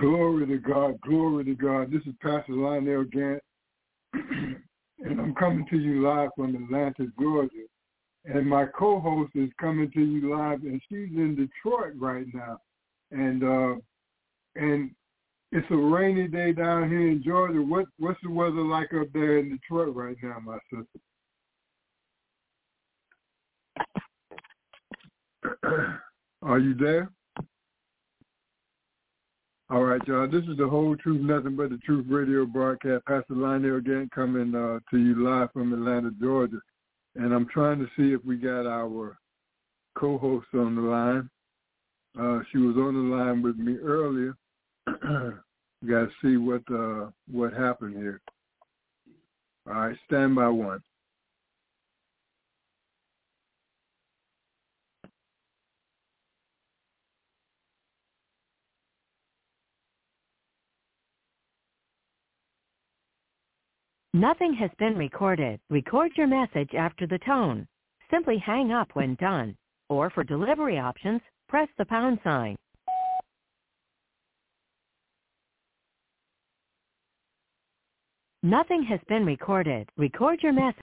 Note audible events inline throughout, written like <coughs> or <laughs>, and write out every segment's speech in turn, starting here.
Glory to God, glory to God. This is Pastor Lionel Gantt, <clears throat> and I'm coming to you live from Atlanta, Georgia. And my co-host is coming to you live, and she's in Detroit right now. And uh, and it's a rainy day down here in Georgia. What what's the weather like up there in Detroit right now, my sister? <clears throat> Are you there? All right, y'all. This is the whole truth, nothing but the truth radio broadcast. Pastor Lionel again coming uh, to you live from Atlanta, Georgia. And I'm trying to see if we got our co-host on the line. Uh, she was on the line with me earlier. <clears throat> got to see what uh, what happened here. All right, stand by one. Nothing has been recorded. Record your message after the tone. Simply hang up when done. Or for delivery options, press the pound sign. Nothing has been recorded. Record your message.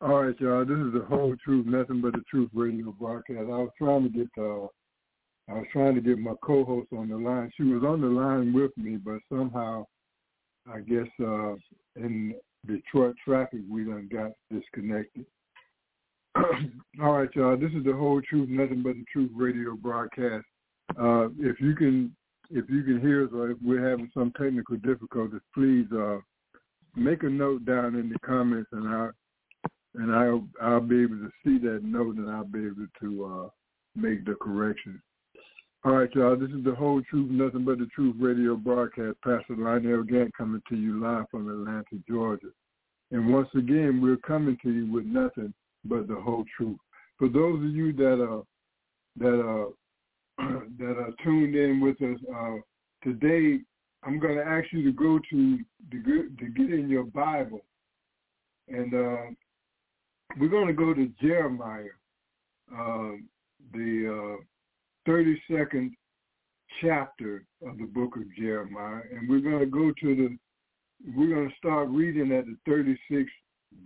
All right, y'all. This is the whole truth, nothing but the truth radio broadcast. I was trying to get uh, I was trying to get my co-host on the line. She was on the line with me, but somehow, I guess uh, in Detroit traffic, we done got disconnected. <clears throat> All right, y'all. This is the whole truth, nothing but the truth radio broadcast. Uh, if you can, if you can hear us, or if we're having some technical difficulties, please uh, make a note down in the comments, and I and I'll I'll be able to see that note, and I'll be able to uh, make the corrections. All right, y'all. This is the whole truth, nothing but the truth radio broadcast. Pastor Lionel Gantt coming to you live from Atlanta, Georgia. And once again, we're coming to you with nothing but the whole truth. For those of you that are that are <clears throat> that are tuned in with us uh, today, I'm going to ask you to go to to, get in your Bible, and uh, we're going to go to Jeremiah, uh, the uh, 32nd chapter of the book of Jeremiah, and we're going to go to the we're going to start reading at the 36th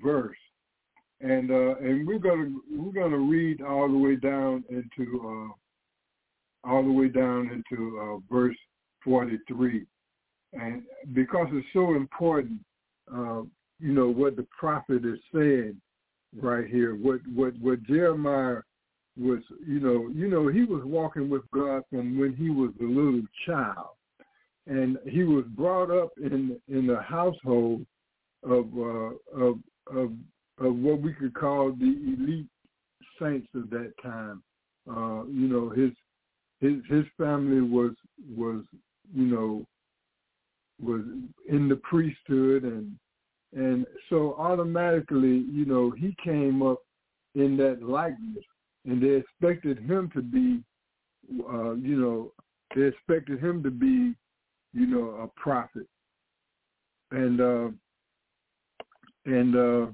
verse and uh, and we're gonna we're gonna read all the way down into uh, all the way down into uh, verse 43, and because it's so important, uh, you know what the prophet is saying right here. What what what Jeremiah was, you know, you know he was walking with God from when he was a little child, and he was brought up in in the household of uh, of of of what we could call the elite saints of that time. Uh, you know, his his his family was was you know was in the priesthood. And and so automatically, you know, he came up in that likeness and they expected him to be uh, you know, they expected him to be, you know, a prophet. And uh and uh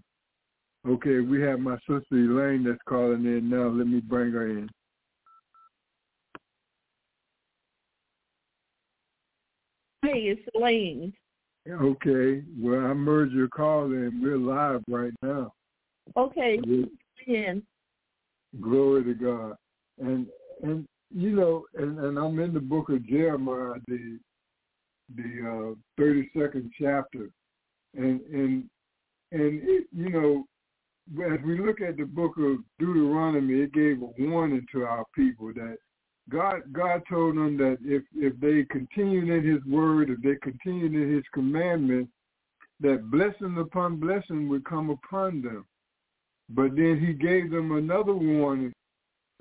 Okay, we have my sister Elaine that's calling in now. Let me bring her in. Hey, it's Elaine. Okay, well, I merged your call and we're live right now. Okay, in. Glory to God. And and you know, and, and I'm in the book of Jeremiah, the the uh, 32nd chapter, and and and it, you know, as we look at the book of Deuteronomy, it gave a warning to our people that God God told them that if if they continued in His word, if they continued in His commandments, that blessing upon blessing would come upon them. But then he gave them another warning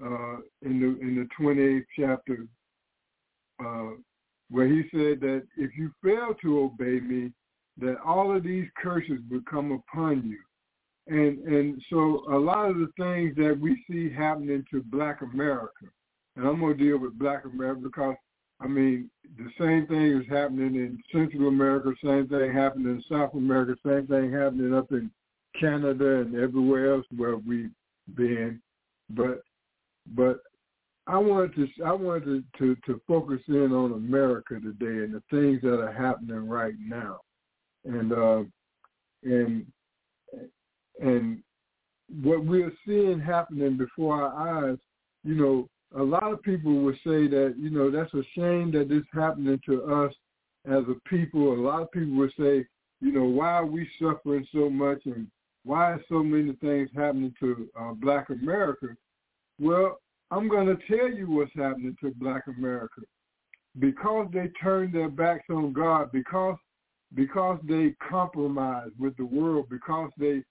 uh, in the in the 28th chapter, uh, where he said that if you fail to obey me, that all of these curses will come upon you. And and so a lot of the things that we see happening to Black America, and I'm gonna deal with Black America because I mean the same thing is happening in Central America, same thing happening in South America, same thing happening up in Canada and everywhere else where we've been. But but I wanted to I wanted to, to, to focus in on America today and the things that are happening right now. And uh and and what we're seeing happening before our eyes, you know, a lot of people would say that, you know, that's a shame that this happening to us as a people. A lot of people would say, you know, why are we suffering so much and why are so many things happening to uh, black America? Well, I'm going to tell you what's happening to black America. Because they turned their backs on God, because because they compromised with the world, because they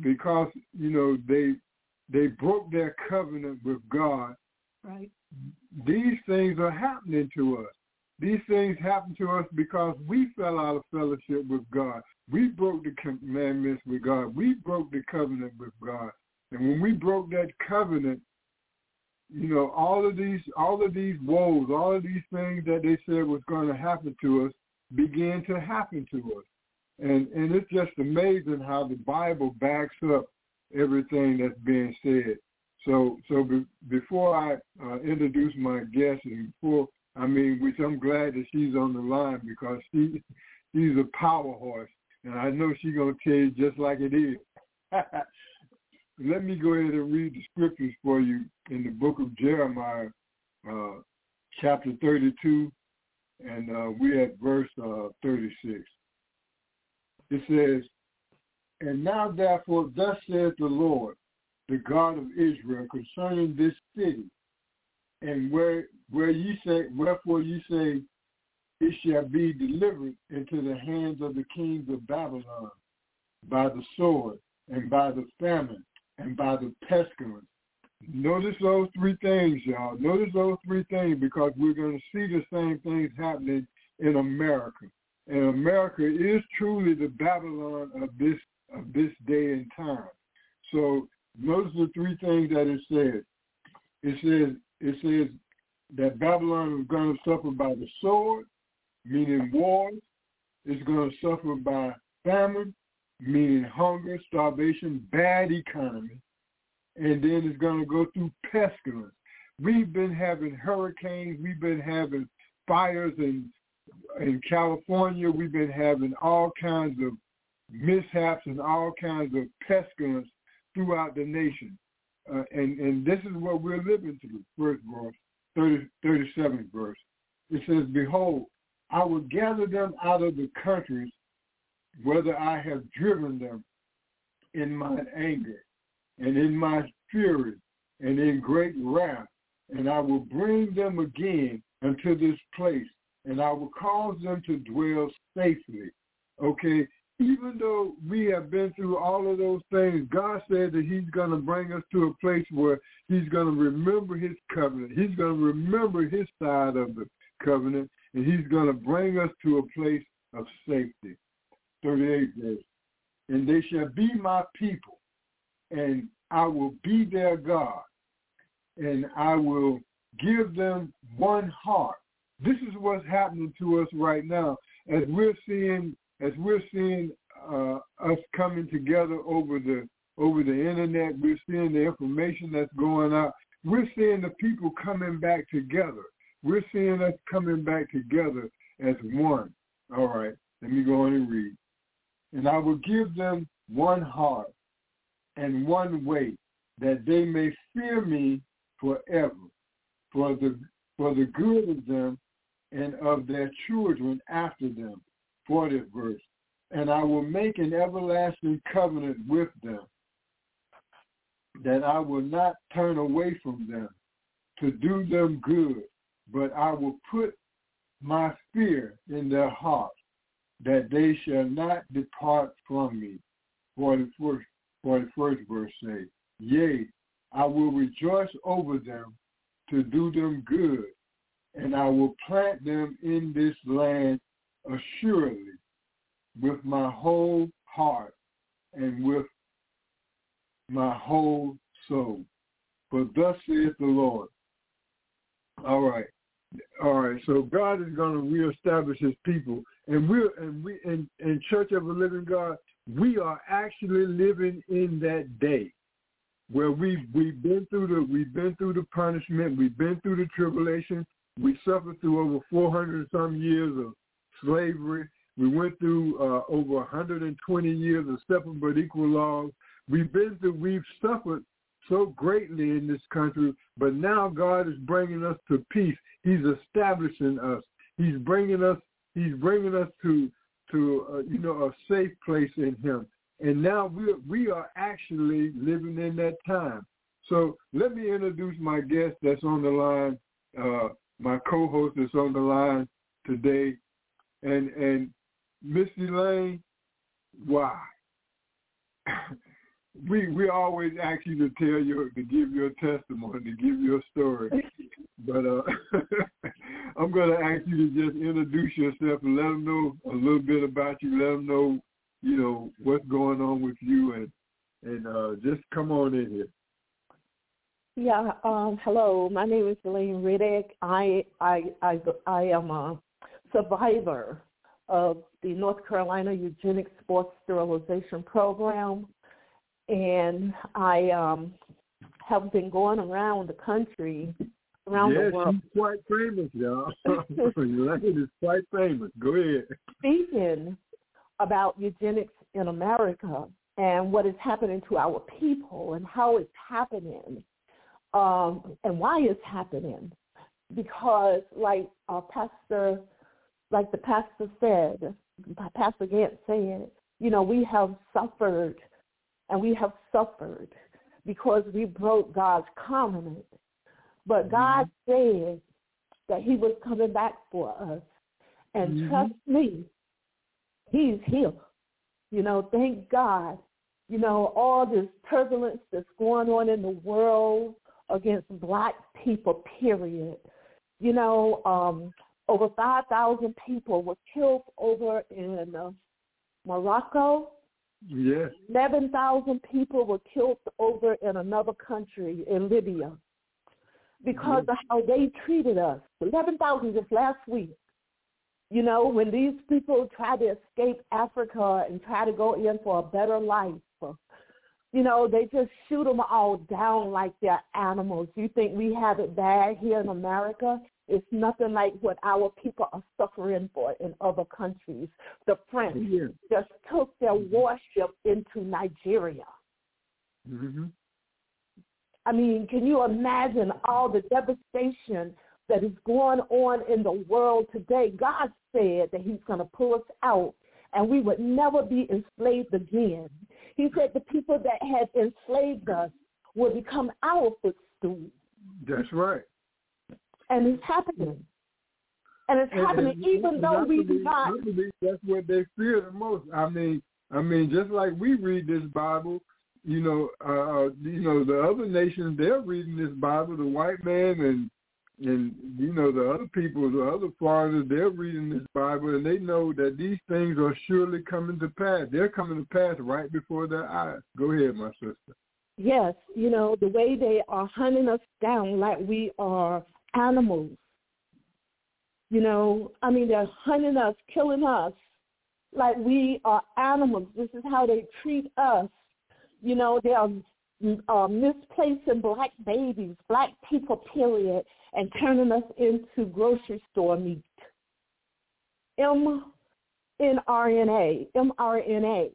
because you know they they broke their covenant with God. Right. These things are happening to us. These things happen to us because we fell out of fellowship with God. We broke the commandments with God. We broke the covenant with God. And when we broke that covenant, you know, all of these all of these woes, all of these things that they said was going to happen to us began to happen to us. And and it's just amazing how the Bible backs up everything that's being said. So so be, before I uh, introduce my guest, and before I mean, which I'm glad that she's on the line because she she's a power horse, and I know she's gonna tell you just like it is. <laughs> Let me go ahead and read the scriptures for you in the book of Jeremiah, uh, chapter 32, and uh, we're at verse uh, 36 it says, And now therefore thus saith the Lord, the God of Israel, concerning this city, and where where ye say wherefore you say it shall be delivered into the hands of the kings of Babylon by the sword and by the famine and by the pestilence. Notice those three things, y'all. Notice those three things because we're going to see the same things happening in America. And America is truly the Babylon of this of this day and time. So notice the three things that it says. It says it says that Babylon is going to suffer by the sword, meaning wars. It's going to suffer by famine, meaning hunger, starvation, bad economy. And then it's going to go through pestilence. We've been having hurricanes. We've been having fires in, in California, we've been having all kinds of mishaps and all kinds of pestilence throughout the nation. Uh, and, and this is what we're living through. First verse, 30, 37th verse. It says, Behold, I will gather them out of the countries whether I have driven them in my anger and in my fury and in great wrath, and I will bring them again unto this place and I will cause them to dwell safely. Okay, Mm-hmm. even though we have been through all of those things, God said that he's going to bring us to a place where he's going to remember his covenant. He's going to remember his side of the covenant, and he's going to bring us to a place of safety. 38 verse. And they shall be my people, and I will be their God, and I will give them one heart this is what's happening to us right now as we're seeing as we're seeing uh, us coming together over the over the internet. We're seeing the information that's going out. We're seeing the people coming back together. We're seeing us coming back together as one. All right, let me go on and read. And I will give them one heart and one way, that they may fear me forever, for the for the good of them and of their children after them. 40th verse. And I will make an everlasting covenant with them, that I will not turn away from them to do them good, but I will put my fear in their heart, that they shall not depart from me. 41st, 41st verse say, Yea, I will rejoice over them to do them good, and I will plant them in this land assuredly with my whole heart and with my whole soul. For thus saith the Lord. All right. All right. So God is going to reestablish his people. And we're and we in, in Church of the Living God, we are actually living in that day where we we've been through the we've been through the punishment, we've been through the tribulation, we suffered through over four hundred some years of slavery. We went through uh, over 120 years of separate but equal laws. We've been through, we've suffered so greatly in this country, but now God is bringing us to peace. He's establishing us. He's bringing us. He's bringing us to to uh, you know a safe place in Him. And now we we are actually living in that time. So let me introduce my guest that's on the line, uh, my co-host that's on the line today, and and Miss Elaine. Why? <coughs> we we always ask you to tell your to give your testimony, to give your story. <laughs> But uh, <laughs> I'm going to ask you to just introduce yourself and let them know a little bit about you. Let them know, you know, what's going on with you, and and uh, just come on in here. Yeah. Um, hello. My name is Elaine Riddick. I I I I am a survivor of the North Carolina Eugenics Sports Sterilization Program, and I um, have been going around the country, around yes, the world, she's quite famous, y'all. <laughs> <laughs> Elaine is quite famous. Go ahead. speaking about eugenics in America and what is happening to our people and how it's happening um, and why it's happening. Because, like uh, Pastor, like the pastor said, Pastor Gantt said, you know, we have suffered and we have suffered because we broke God's covenant. But God said that he was coming back for us. And Mhm. trust me, he's here. You know, thank God. You know, all this turbulence that's going on in the world against black people, period. You know, um, over 5,000 people were killed over in uh, Morocco. Yes. 11,000 people were killed over in another country, in Libya, because of how they treated us. 11,000 just last week. You know, when these people try to escape Africa and try to go in for a better life, you know, they just shoot them all down like they're animals. You think we have it bad here in America? It's nothing like what our people are suffering for in other countries. The French Yeah. just took their warship into Nigeria. hmm I mean, can you imagine all the devastation that is going on in the world today? God said that he's going to pull us out and we would never be enslaved again. He said the people that had enslaved us will become our footstool. That's right. And it's happening. And it's And- happening and- even and though we do not. That's what they fear the most. I mean, I mean, just like we read this Bible, you know, uh, you know, the other nations they're reading this Bible. The white man and and you know the other people, the other foreigners, they're reading this Bible and they know that these things are surely coming to pass. They're coming to pass right before their eyes. Go ahead, my sister. Yes, you know, the way they are hunting us down like we are animals. You know, I mean, they're hunting us, killing us like we are animals. This is how they treat us. You know, they are uh, misplacing black babies, black people, period, and turning us into grocery store meat. mRNA, mRNA.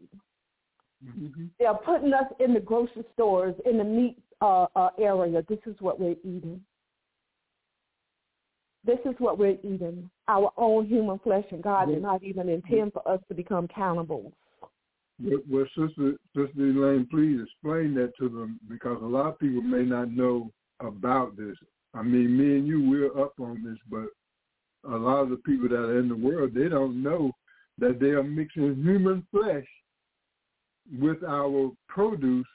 Mm-hmm. They're putting us in the grocery stores in the meat uh, uh, area. This is what we're eating. This is what we're eating. Our own human flesh, and God did not even intend for us to become cannibals. Well, well, sister, sister Elaine, please explain that to them because a lot of people may not know about this. I mean, me and you, we're up on this, but a lot of the people that are in the world, they don't know that they are mixing human flesh with our produce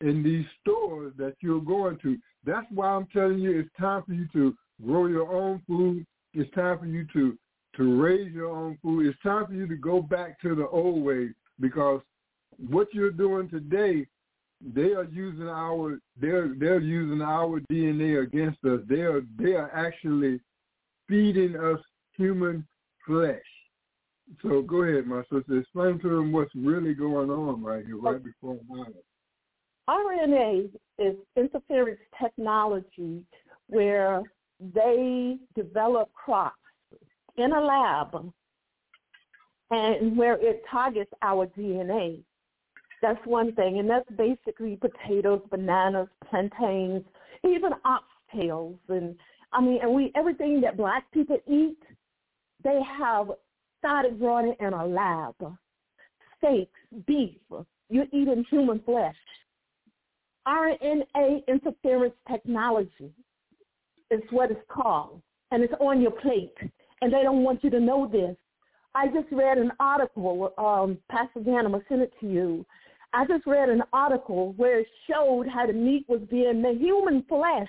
in these stores that you're going to. That's why I'm telling you it's time for you to grow your own food. It's time for you to to raise your own food. It's time for you to go back to the old way because what you're doing today, they are using our they're they're using our DNA against us. They are they are actually feeding us human flesh. So go ahead, my sister. Explain to them what's really going on right here, right before my eyes. RNA is interference technology where they develop crops in a lab and where it targets our DNA. That's one thing, and that's basically potatoes, bananas, plantains, even oxtails, and I mean, and we everything that black people eat, they have started growing it in a lab. Steaks, beef, you're eating human flesh. RNA interference technology is what it's called, and it's on your plate, and they don't want you to know this. I just read an article, um, Pastor Dan, I'm going to send it to you. I just read an article where it showed how the meat was being made. Human flesh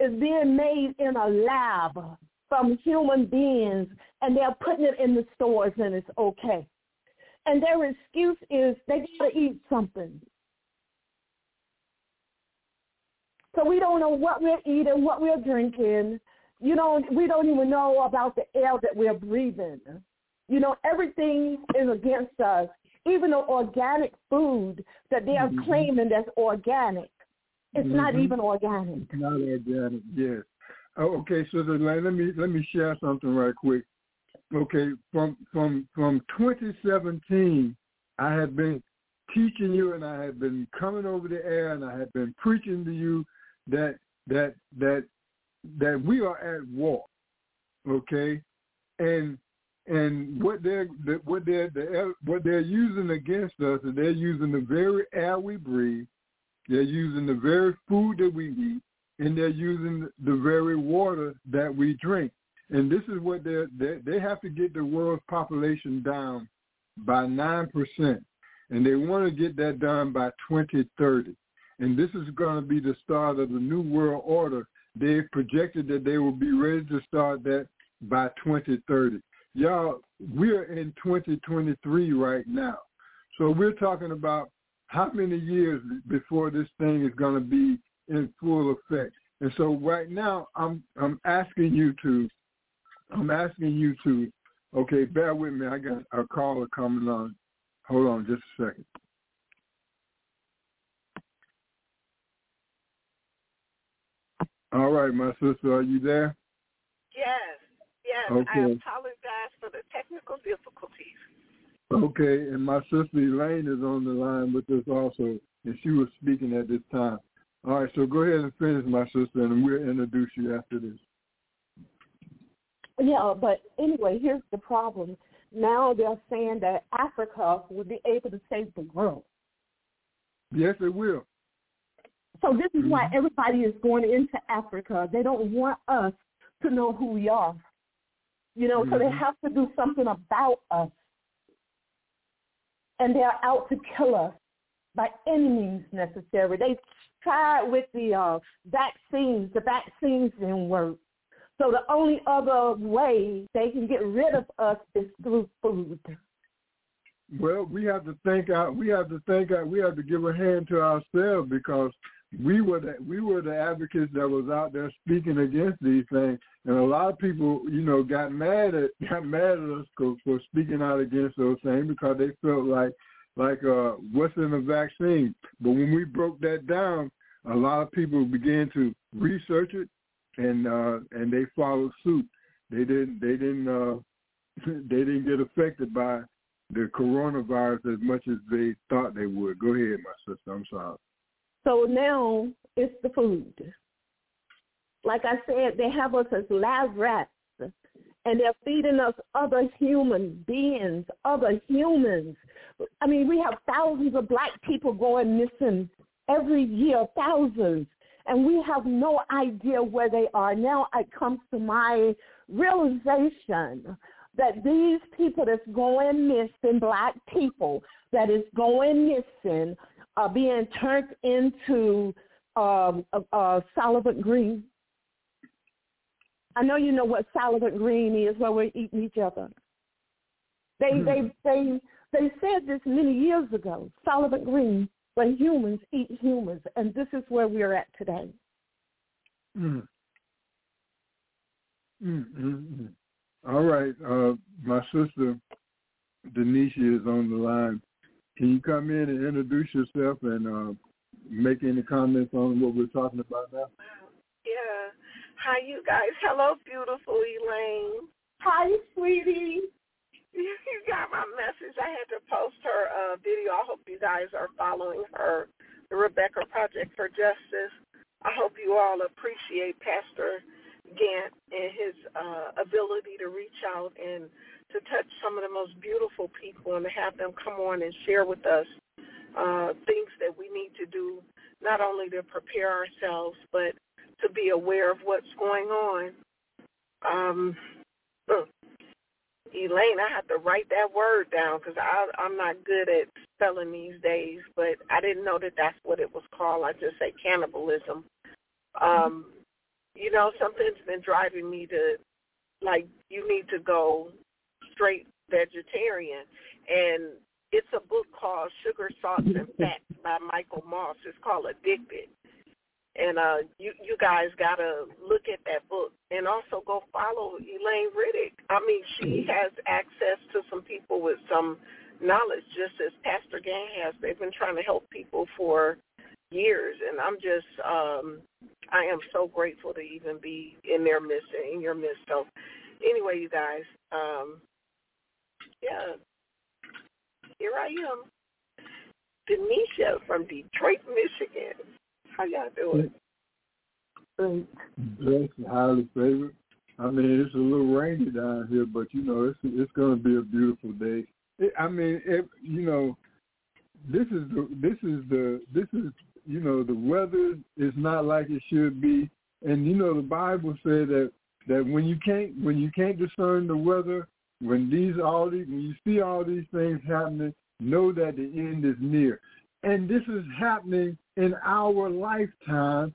is being made in a lab from human beings, and they're putting it in the stores, and it's okay. And their excuse is they got to eat something. So we don't know what we're eating, what we're drinking. You know, we don't even know about the air that we're breathing. You know, everything is against us. Even the organic food that they are Mhm. claiming that's organic, it's not Mhm. even organic. Not organic, yes. Oh, okay, so then let let me let me share something right quick. Okay, from from from 2017, I had been teaching you, and I had been coming over the air, and I had been preaching to you that that that that we are at war. Okay, and and what they're what they're the- what they're using against us is they're using the very air we breathe, they're using the very food that we eat, and they're using the very water that we drink. And this is what they're they they have to get the world's population down by nine percent, and they want to get that done by 2030. And this is going to be the start of the new world order. They've projected that they will be ready to start that by 2030 y'all, we're in 2023 right now. So we're talking about how many years before this thing is going to be in full effect. And so right now, I'm I'm asking you to, I'm asking you to, okay, bear with me. I got a caller coming on. Hold on just a second. All right, my sister, are you there? Yes, yes. I apologize for the technical difficulties. Okay, and my sister Elaine is on the line with us also, and she was speaking at this time. All right, so go ahead and finish, my sister, and we'll introduce you after this. Yeah, but anyway, here's the problem. Now they're saying that Africa will be able to save the world. Yes, it will. So this is why Mhm. everybody is going into Africa. They don't want us to know who we are. You know, so they Mhm. have to do something about us. And they're out to kill us by any means necessary. They tried with the uh, vaccines. The vaccines didn't work. So the only other way they can get rid of us is through food. Well, we have to think out. We have to think out. We have to give a hand to ourselves because we were the we were the advocates that was out there speaking against these things, and a lot of people, you know, got mad at <laughs> got mad at us for, for speaking out against those things because they felt like like uh what's in the vaccine. But when we broke that down, a lot of people began to research it, and uh and they followed suit. They didn't they didn't uh <laughs> they didn't get affected by the coronavirus as much as they thought they would. Go ahead, my sister. I'm sorry. So now it's the food. Like I said, they have us as lab rats, and they're feeding us other human beings, other humans. I mean, we have thousands of black people going missing every year, thousands, and we have no idea where they are. Now it comes to my realization that these people that's going missing, black people that is going missing, are being turned into um, uh, uh, Soylent Green. I know you know what Soylent Green is, where we're eating each other. They Mhm. they they they said this many years ago. Soylent Green, when humans eat humans, and this is where we're at today. Mm. Mm, mm, mm. All right. Uh, my sister Denisha is on the line. Can you come in and introduce yourself and uh, make any comments on what we're talking about now? Yeah. Hi, you guys. Hello, beautiful Elaine. Hi, sweetie. <laughs> You got my message. I had to post her uh, video. I hope you guys are following her, the Rebecca Project for Justice. I hope you all appreciate Pastor Gantt and his uh, ability to reach out and to touch some of the most beautiful people and to have them come on and share with us uh, things that we need to do, not only to prepare ourselves, but to be aware of what's going on. Um. Elaine, I have to write that word down because I'm not good at spelling these days, but I didn't know that that's what it was called. I just say cannibalism. Um, you know, something's been driving me to, like, you need to go straight vegetarian. And it's a book called Sugar, Salt, and Fat by Michael Moss. It's called Addicted. And uh, you you guys gotta look at that book and also go follow Elaine Riddick. I mean, she has access to some people with some knowledge, just as Pastor Gantt has. They've been trying to help people for years, and I'm just um, I am so grateful to even be in their midst in your midst. So, anyway, you guys, um, yeah, here I am, Denisha from Detroit, Michigan. How y'all doing? Great. Blessed, highly favored. I mean, it's a little rainy down here, but you know, it's it's going to be a beautiful day. It, I mean, it, you know, this is the this is the this is you know the weather is not like it should be, and you know the Bible said that that when you can't when you can't discern the weather, when these all these when you see all these things happening, know that the end is near, and this is happening in our lifetime,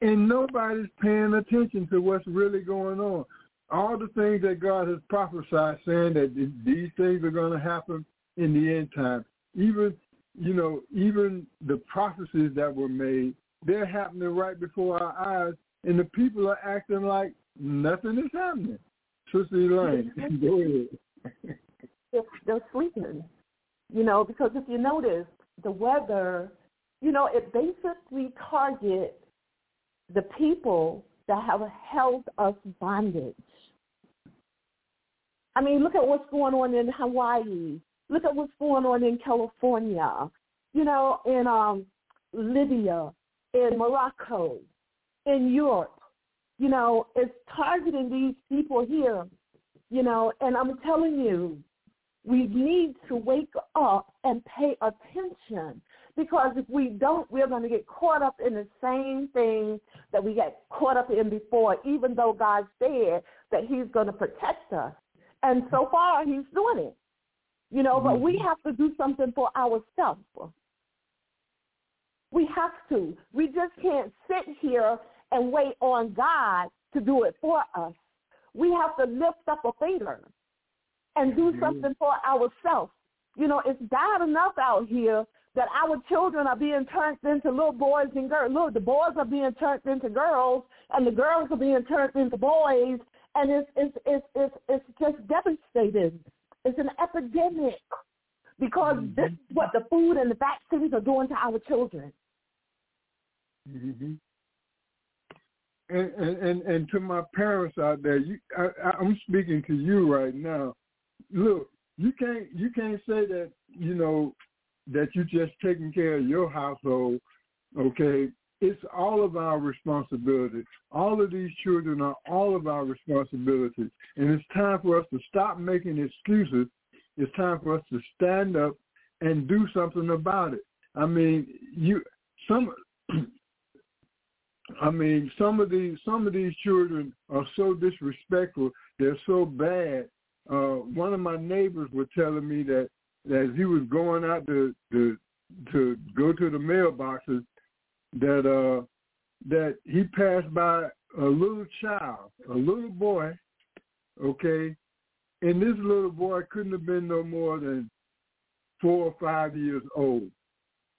and nobody's paying attention to what's really going on. All the things that God has prophesied, saying that these things are going to happen in the end time, even you know, even the prophecies that were made, they're happening right before our eyes, and the people are acting like nothing is happening. Sister Elaine, go ahead. They're, sleeping. You know, because if you notice, the weather, you know, it basically targets the people that have held us bondage. I mean, look at what's going on in Hawaii. Look at what's going on in California. You know, in um, Libya, in Morocco, in Europe. You know, it's targeting these people here. You know, and I'm telling you, we need to wake up and pay attention because if we don't, we're going to get caught up in the same thing that we got caught up in before, even though God said that he's going to protect us. And so far, he's doing it. You know, but we mm-hmm. have to do something for ourselves. We have to. We just can't sit here and wait on God to do it for us. We have to lift up a finger and do something for ourselves. You know, it's bad enough out here that our children are being turned into little boys and girls. Look, the boys are being turned into girls, and the girls are being turned into boys, and it's it's it's it's, it's just devastating. It's an epidemic because this is what the food and the vaccines are doing to our children. Mm-hmm. And, and and to my parents out there, you, I, I'm speaking to you right now. Look, you can't you can't say that you know that you're just taking care of your household. Okay, it's all of our responsibility. All of these children are all of our responsibility, and it's time for us to stop making excuses. It's time for us to stand up and do something about it. I mean, you some <clears throat> I mean, some of these some of these children are so disrespectful. They're so bad, uh, one of my neighbors was telling me that that he was going out to to to go to the mailboxes that uh that he passed by a little child, a little boy, okay, and this little boy couldn't have been no more than four or five years old.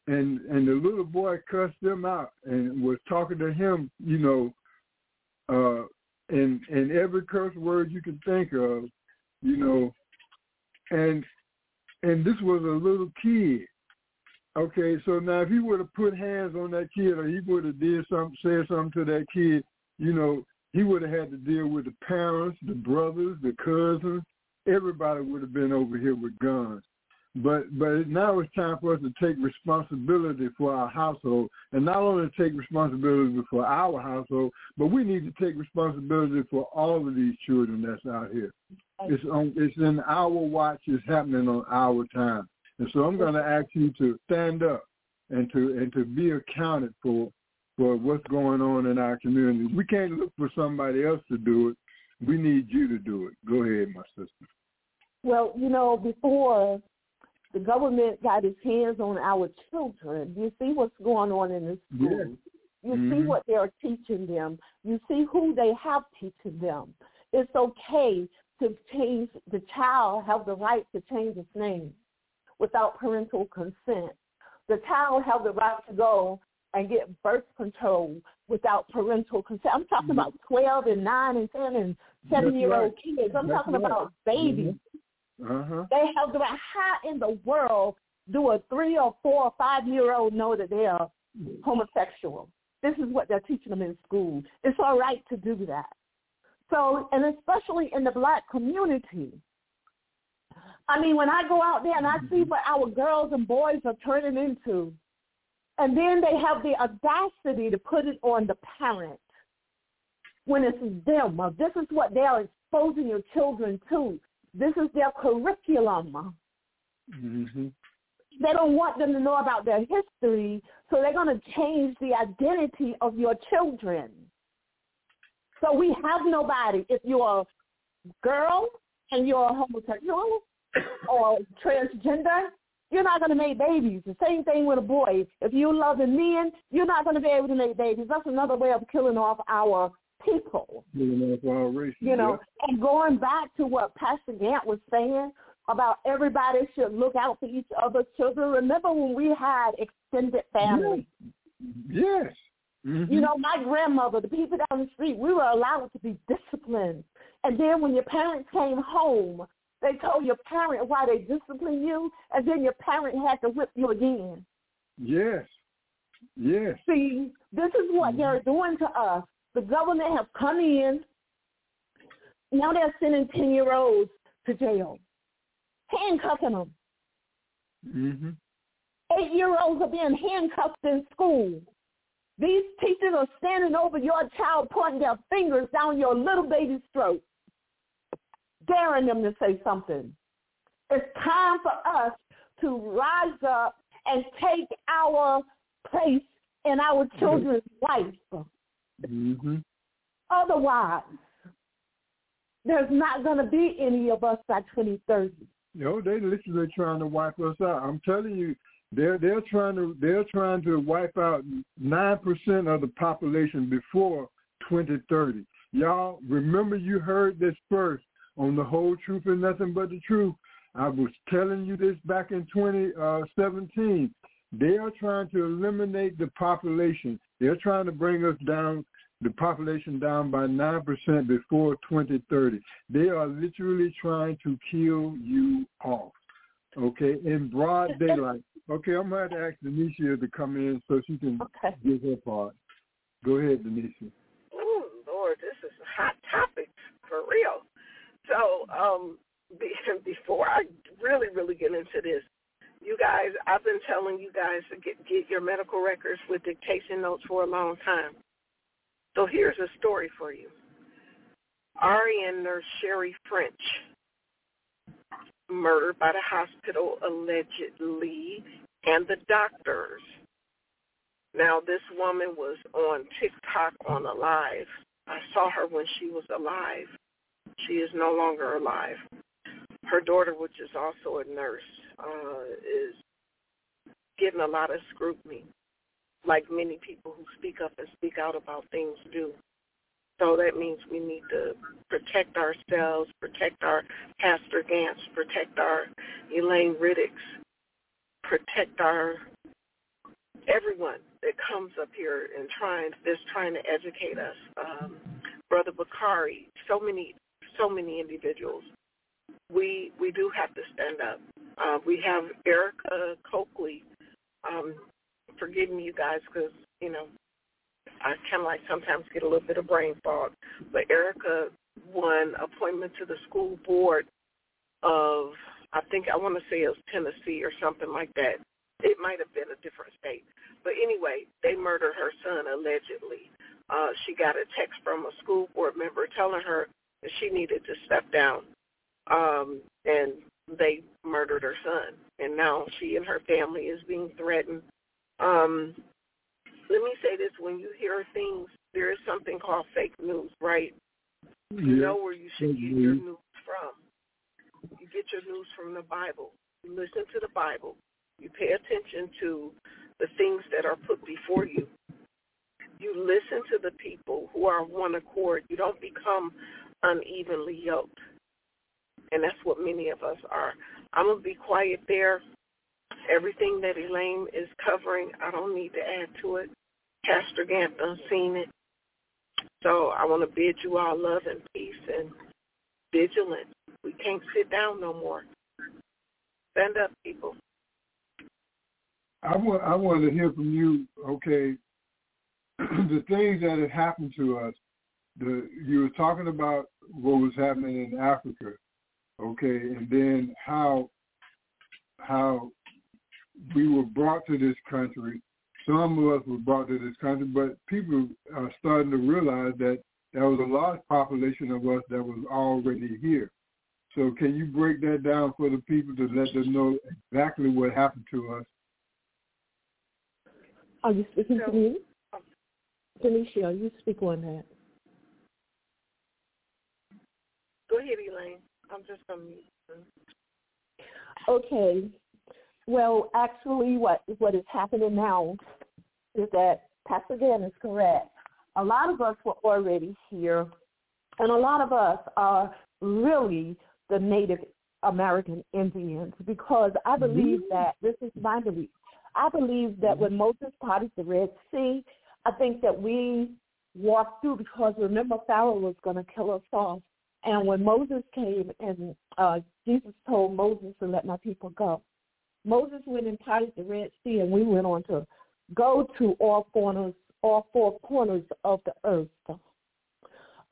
And and the little boy cussed them out and was talking to him, you know, uh in in every curse word you can think of, you know, and and this was a little kid. Okay, so now if he would have put hands on that kid or he would have did something, said something to that kid, you know, he would have had to deal with the parents, the brothers, the cousins. Everybody would have been over here with guns. But but now it's time for us to take responsibility for our household, and not only take responsibility for our household, but we need to take responsibility for all of these children that's out here. It's on. It's in our watch. It's happening on our time. And so I'm going to ask you to stand up and to and to be accounted for for what's going on in our community. We can't look for somebody else to do it. We need you to do it. Go ahead, my sister. Well, you know, before the government got its hands on our children, you see what's going on in the schools. You mm-hmm. see what they are teaching them. You see who they have teaching them. It's okay to change the child have the right to change its name without parental consent. The child have the right to go and get birth control without parental consent. I'm talking mm-hmm. about 12 and 9 and 10 and 7 year old kids. I'm That's talking right. about babies. Mm-hmm. Uh-huh. They have the. How in the world do a three or four or five year old know that they are homosexual? This is what they're teaching them in school. It's all right to do that. So, and especially in the black community, I mean, when I go out there and I see what our girls and boys are turning into, and then they have the audacity to put it on the parent when it's them. This is what they are exposing your children to. This is their curriculum. Mm-hmm. They don't want them to know about their history, so they're going to change the identity of your children. So we have nobody. If you're a girl and you're a homosexual or transgender, you're not going to make babies. The same thing with a boy. If you're loving men, you're not going to be able to make babies. That's another way of killing off our people. Killing off our race. You know, yeah. and going back to what Pastor Gantt was saying about everybody should look out for each other's children. Remember when we had extended families? Yes. Mm-hmm. You know, my grandmother, the people down the street, we were allowed to be disciplined. And then when your parents came home, they told your parent why they disciplined you, and then your parent had to whip you again. Yes. Yes. See, this is what mm-hmm. they're doing to us. The government has come in. Now they're sending 10-year-olds to jail, handcuffing them. Mm-hmm. Eight-year-olds are being handcuffed in school. These teachers are standing over your child, pointing their fingers down your little baby's throat, daring them to say something. It's time for us to rise up and take our place in our children's life. Mm-hmm. Otherwise, there's not going to be any of us by 2030. No, they literally trying to wipe us out. I'm telling you, they're they're trying to they're trying to wipe out nine percent of the population before 2030. Y'all remember you heard this first on the whole truth and nothing but the truth. I was telling you this back in 2017. They are trying to eliminate the population. They're trying to bring us down the population down by 9% before 2030. They are literally trying to kill you off, okay, in broad <laughs> daylight. Okay, I'm going to ask Denisha to come in so she can okay. give her part. Go ahead, Denisha. Oh, Lord, this is a hot topic for real. So um, <laughs> before I really, really get into this, you guys, I've been telling you guys to get, get your medical records with dictation notes for a long time. So here's a story for you. RN nurse Sherry French murdered by the hospital allegedly and the doctors. Now this woman was on TikTok on a live. I saw her when she was alive. She is no longer alive. her daughter, which is also a nurse, uh, is getting a lot of scrutiny, like many people who speak up and speak out about things do. So that means we need to protect ourselves, protect our Pastor Gantts, protect our Elaine Riddicks, protect our everyone that comes up here and trying is trying to educate us. Um, Brother Bakari, so many so many individuals. We we do have to stand up. Uh, we have Erica Coakley. Um, forgive me, you guys, because you know I kind of like sometimes get a little bit of brain fog. But Erica won appointment to the school board of I think I want to say it was Tennessee or something like that. It might have been a different state. But anyway, they murdered her son allegedly. Uh, she got a text from a school board member telling her that she needed to step down. Um, and they murdered her son. And now she and her family is being threatened. Um, let me say this, when you hear things, there is something called fake news, right? You Yeah. know where you should get your news from. You get your news from the Bible. You listen to the Bible. You pay attention to the things that are put before you. You listen to the people who are of one accord. You don't become unevenly yoked. And that's what many of us are. I'm going to be quiet there. Everything that Elaine is covering, I don't need to add to it. Pastor Gantt done seen it. So I want to bid you all love and peace and vigilance. We can't sit down no more. Stand up, people. I want I want to hear from you. Okay, <clears throat> the things that have happened to us. The you were talking about what was happening in Africa. Okay, and then how how we were brought to this country. Some of us were brought to this country, but people are starting to realize that there was a large population of us that was already here. So can you break that down for the people to let them know exactly what happened to us? Are you speaking to me? Um, Tanisha, you speak on that. Go ahead, Elaine. I'm just going to mute. Okay. Well, actually, what what is happening now is that Pastor Dan is correct. A lot of us were already here, and a lot of us are really the Native American Indians because I mm-hmm. believe that this is my belief. I believe that mm-hmm. when Moses parted the Red Sea, I think that we walked through because remember Pharaoh was going to kill us off. And when Moses came and uh, Jesus told Moses to let my people go, Moses went and parted the Red Sea, and we went on to go to all corners, all four corners of the earth.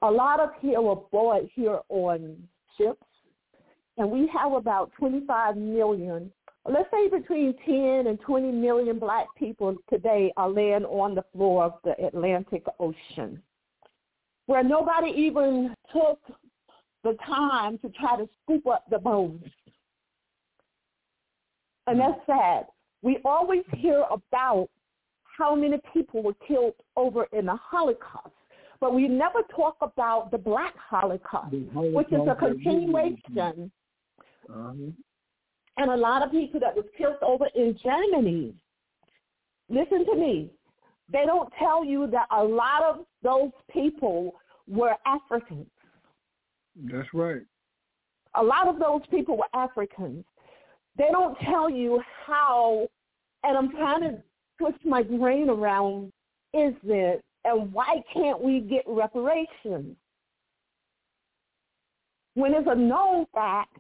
A lot of here were born here on ships, and we have about 25 million, let's say between 10 and 20 million black people today are laying on the floor of the Atlantic Ocean, where nobody even took the time to try to scoop up the bones. And that's sad. We always hear about how many people were killed over in the Holocaust, but we never talk about the Black Holocaust, which is a continuation. Uh-huh. And a lot of people that was killed over in Germany. Listen to me. They don't tell you that a lot of those people were Africans. That's right. a lot of those people were Africans. They don't tell you how, and I'm trying to twist my brain around, is it, and why can't we get reparations? When it's a known fact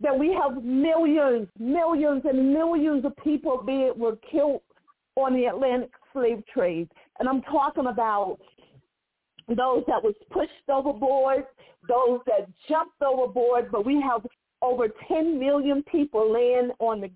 that we have millions, millions and millions of people being were killed on the Atlantic slave trade. And I'm talking about those that was pushed overboard, those that jumped overboard, but we have over 10 million people laying on the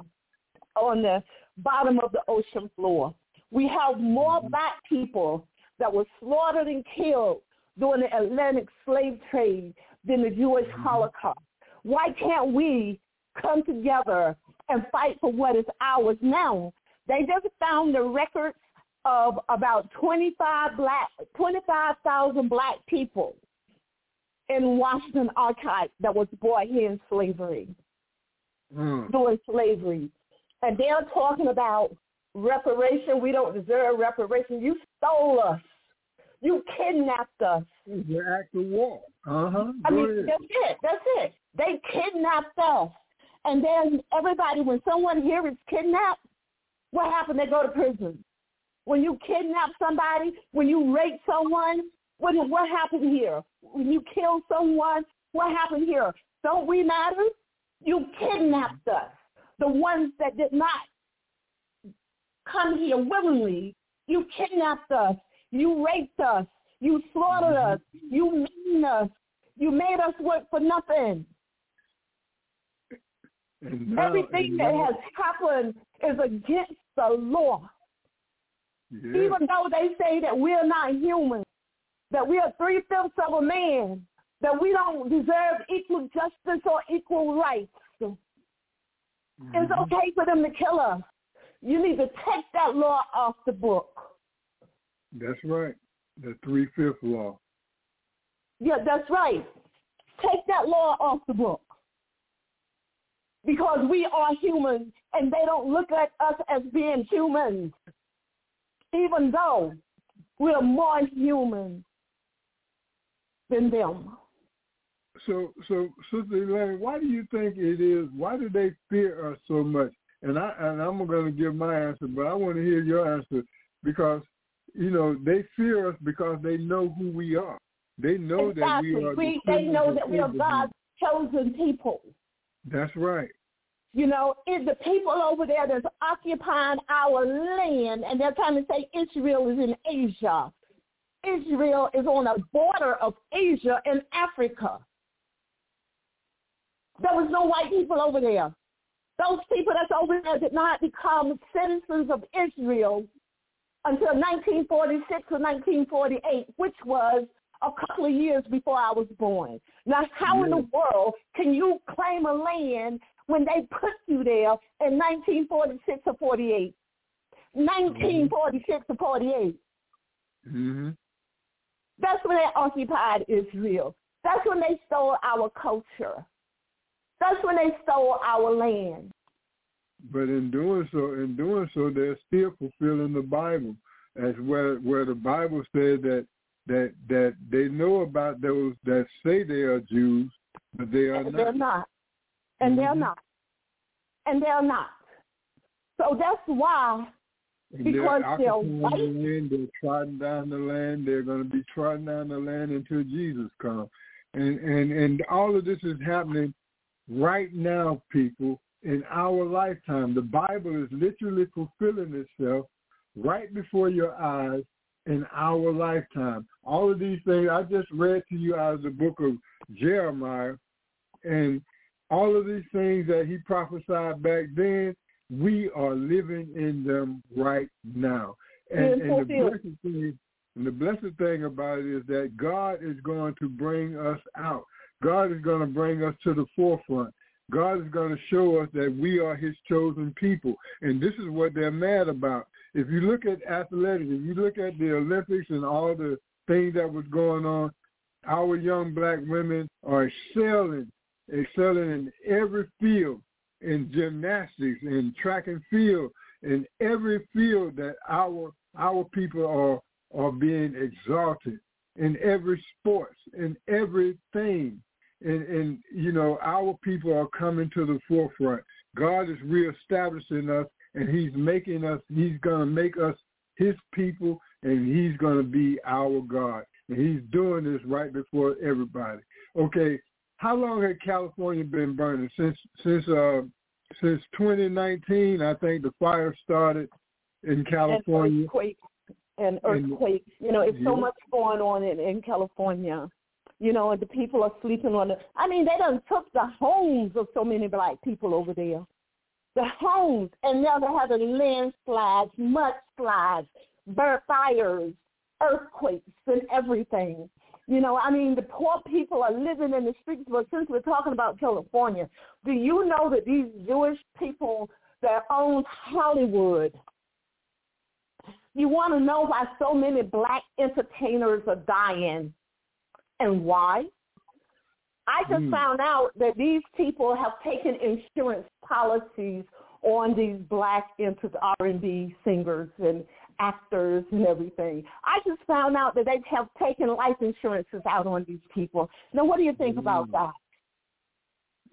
on the bottom of the ocean floor. We have more mm-hmm. black people that were slaughtered and killed during the Atlantic slave trade than the Jewish mm-hmm. Holocaust. Why can't we come together and fight for what is ours now? They just found the records of about 25 black, 25,000 black people in Washington Archive that was brought here in slavery, Mm. during slavery. And they're talking about reparation. We don't deserve reparation. You stole us. You kidnapped us. It's an act of war. Uh huh. I Go mean, ahead. that's it. That's it. They kidnapped us. And then everybody, when someone here is kidnapped, what happened? They go to prison. When you kidnap somebody, when you rape someone, what, what happened here? When you kill someone, what happened here? Don't we matter? You kidnapped us. The ones that did not come here willingly, you kidnapped us. You raped us. You slaughtered us. You mean us. You made us work for nothing. Now- Everything that has happened is against the law. Yeah. Even though they say that we're not human, that we are three-fifths of a man, that we don't deserve equal justice or equal rights. It's Mhm. okay for them to kill us. You need to take that law off the book. That's right. The three fifth law. Yeah, that's right. Take that law off the book. Because we are humans and they don't look at us as being humans. Even though we're more human than them. So, so, Sister Elaine, why do you think it is? Why do they fear us so much? And I and I'm going to give my answer, but I want to hear your answer because you know they fear us because they know who we are. They know that we are. the they know that we are God's chosen people. That's right. You know, it, the people over there that's occupying our land, and they're trying to say Israel is in Asia. Israel is on the border of Asia and Africa. There was no white people over there. Those people that's over there did not become citizens of Israel until 1946 or 1948, which was a couple of years before I was born. Now, how in the world can you claim a land when they put you there in 1946 or 48? 1946 or 48. hmm That's when they occupied Israel. That's when they stole our culture. That's when they stole our land. But in doing so, in doing so, they're still fulfilling the Bible, as where where the Bible said that that that they know about those that say they are Jews, but they are And they're not. And they're Mhm. not. And they're not. So that's why And Because they're they're white. the land, they're trotting down the land. They're going to be trotting down the land until Jesus comes. And and and all of this is happening right now, people, in our lifetime. The Bible is literally fulfilling itself right before your eyes in our lifetime. All of these things I just read to you out of the book of Jeremiah, and all of these things that he prophesied back then, we are living in them right now. And, and the blessed thing, and the blessed thing about it is that God is going to bring us out. God is going to bring us to the forefront. God is going to show us that we are his chosen people. And this is what they're mad about. If you look at athletics, if you look at the Olympics and all the things that was going on, our young black women are excelling, excelling in every field, in gymnastics, in track and field, in every field that our our people are are being exalted in every sports, in everything. And, and you know, our people are coming to the forefront. God is reestablishing us and he's making us he's gonna make us his people and he's gonna be our God. And he's doing this right before everybody. Okay, how long had California been burning? Since since uh since 2019, I think the fire started in California. and earthquake and And- earthquake. You know, it's so much going on in, in California. You know, and the people are sleeping on the. I mean, they done took the homes of so many black people over there. The homes, and now they're having landslides, mudslides, burn fires, earthquakes, and everything. You know, I mean, the poor people are living in the streets. But since we're talking about California, do you know that these Jewish people that own Hollywood you want to know why so many black entertainers are dying and why? I just Mm. found out that these people have taken insurance policies on these black R&B singers and actors and everything. I just found out that they have taken life insurances out on these people. Now, what do you think about Mm. that?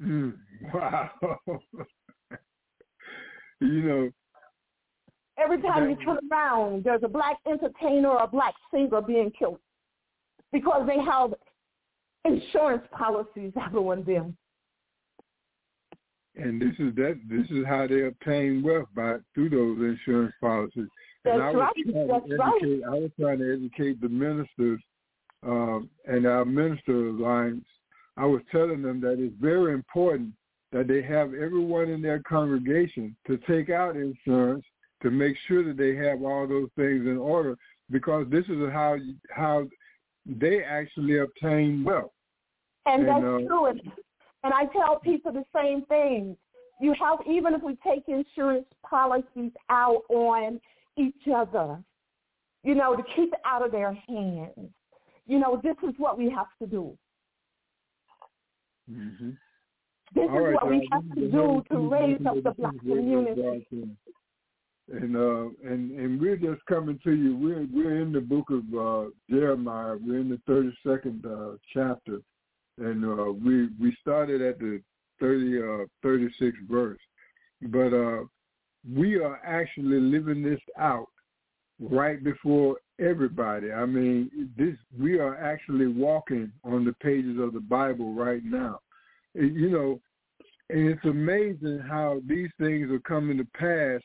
Mm. <laughs> Wow. you know, Every time you turn around, there's a black entertainer or a black singer being killed because they have insurance policies out on them. and this is that this is how they obtain wealth by through those insurance policies. And I was right. trying That's to right. educate, I was trying to educate the ministers um, and our minister alliance. I was telling them that it's very important that they have everyone in their congregation to take out insurance to make sure that they have all those things in order because this is how how they actually obtain wealth. And And, that's uh, true. And, and I tell people the same thing. You have, even if we take insurance policies out on each other, you know, to keep it out of their hands. You know, this is what we have to do. Mm-hmm. This All is right, what we have to do to raise up the black community. And uh and and we're just coming to you. We're we're in the book of uh Jeremiah. We're in the thirty second uh chapter. And uh we we started at the thirty uh thirty sixth verse. But uh we are actually living this out right before everybody. I mean, this we are actually walking on the pages of the Bible right now. You know, and it's amazing how these things are coming to pass,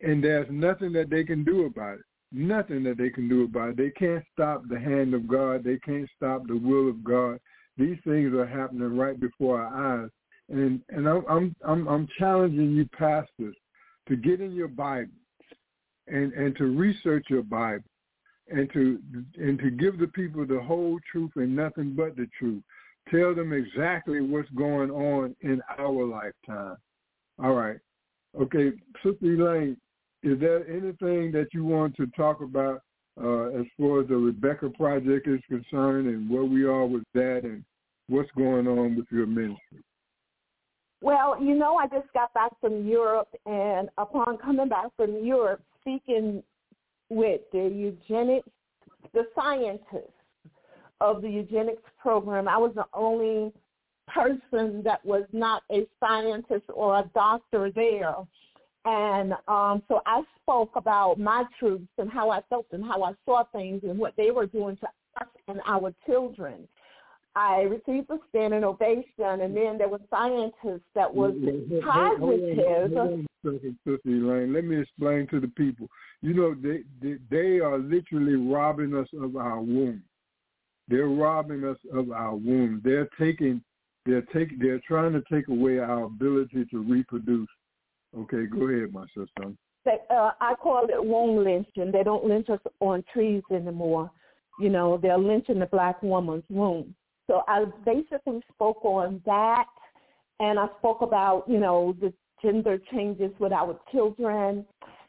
and there's nothing that they can do about it. Nothing that they can do about it. They can't stop the hand of God. They can't stop the will of God. These things are happening right before our eyes, and and I'm I'm I'm, I'm challenging you, pastors, to get in your Bible and and to research your Bible and to and to give the people the whole truth and nothing but the truth. Tell them exactly what's going on in our lifetime. All right. Okay, Sister Elaine, is there anything that you want to talk about uh, as far as the Rebecca Project is concerned and where we are with that and what's going on with your ministry? Well, you know, I just got back from Europe, and upon coming back from Europe, speaking with the eugenics, the scientists of the eugenics program, I was the only person that was not a scientist or a doctor there. And um, so I spoke about my truths and how I felt and how I saw things and what they were doing to us and our children. I received a standing ovation, and then there were scientists that was Hold- hold on- positive. hold on Sister Elaine. Let me explain to the people. You know, they, they they are literally robbing us of our womb. They're robbing us of our womb. They're taking, they're taking, they're trying to take away our ability to reproduce. Okay, go ahead, my sister. They, uh, I call it womb lynching. They don't lynch us on trees anymore. You know, they're lynching the black woman's womb. So I basically spoke on that, and I spoke about you know the gender changes with our children,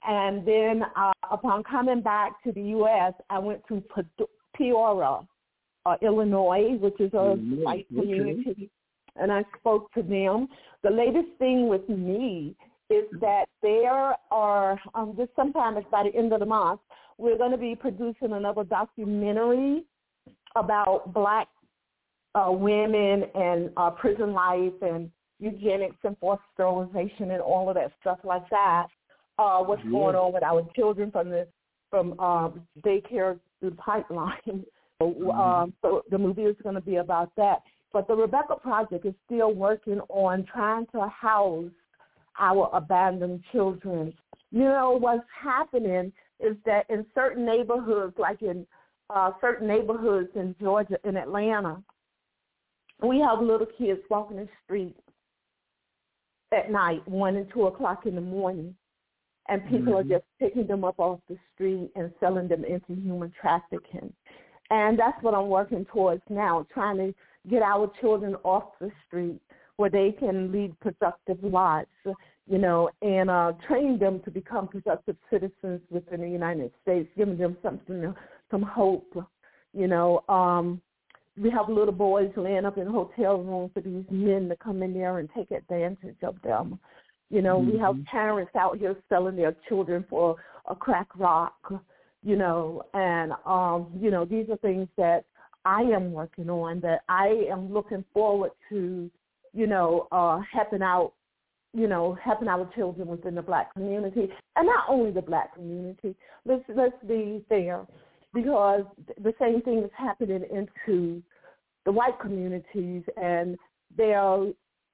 and then uh, upon coming back to the U.S., I went to Pe- Peoria, uh, Illinois, which is a Illinois, white okay. community, and I spoke to them. The latest thing with me is that there are um, just sometime it's by the end of the month, we're going to be producing another documentary about black uh, women and uh, prison life and eugenics and forced sterilization and all of that stuff like that. Uh, what's Yeah. going on with our children from the from um, daycare through the pipeline. <laughs> So, um, so the movie is going to be about that. But the Rebecca Project is still working on trying to house our abandoned children. You know what's happening is that in certain neighborhoods, like in uh, certain neighborhoods in Georgia, in Atlanta, we have little kids walking the street at night, one and two o'clock in the morning, and people Mhm. are just picking them up off the street and selling them into human trafficking. And that's what I'm working towards now, trying to get our children off the street where they can lead productive lives, you know, and uh, train them to become productive citizens within the United States, giving them something, some hope, you know. Um, we have little boys laying up in hotel rooms for these men to come in there and take advantage of them. You know, mm-hmm. we have Mhm. parents out here selling their children for a crack rock, you know, and um, you know, these are things that I am working on that I am looking forward to, you know, uh helping out you know, helping our children within the black community, and not only the black community. Let's let's be fair, because the same thing is happening into the white communities, and they are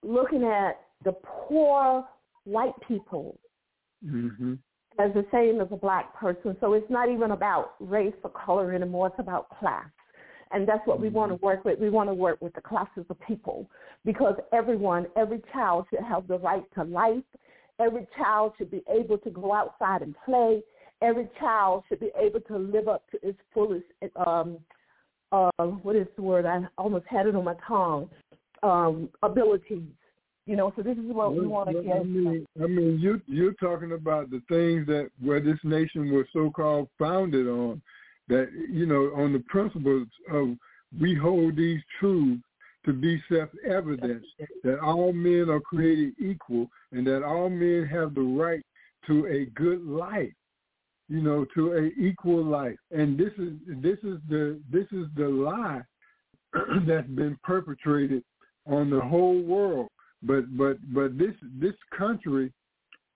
looking at the poor white people Mhm. as the same as a black person. So it's not even about race or color anymore. It's about class. And that's what we want to work with. We want to work with the classes of people because everyone, every child should have the right to life. Every child should be able to go outside and play. Every child should be able to live up to its fullest, um, uh, what is the word? I almost had it on my tongue, um, abilities. You know, so this is what we want to get. I mean, I mean, you you're talking about the things that where this nation was so-called founded on, that you know, on the principles of we hold these truths to be self-evident that all men are created equal and that all men have the right to a good life, you know, to a equal life. And this is this is the this is the lie <clears throat> that's been perpetrated on the whole world. But but but this this country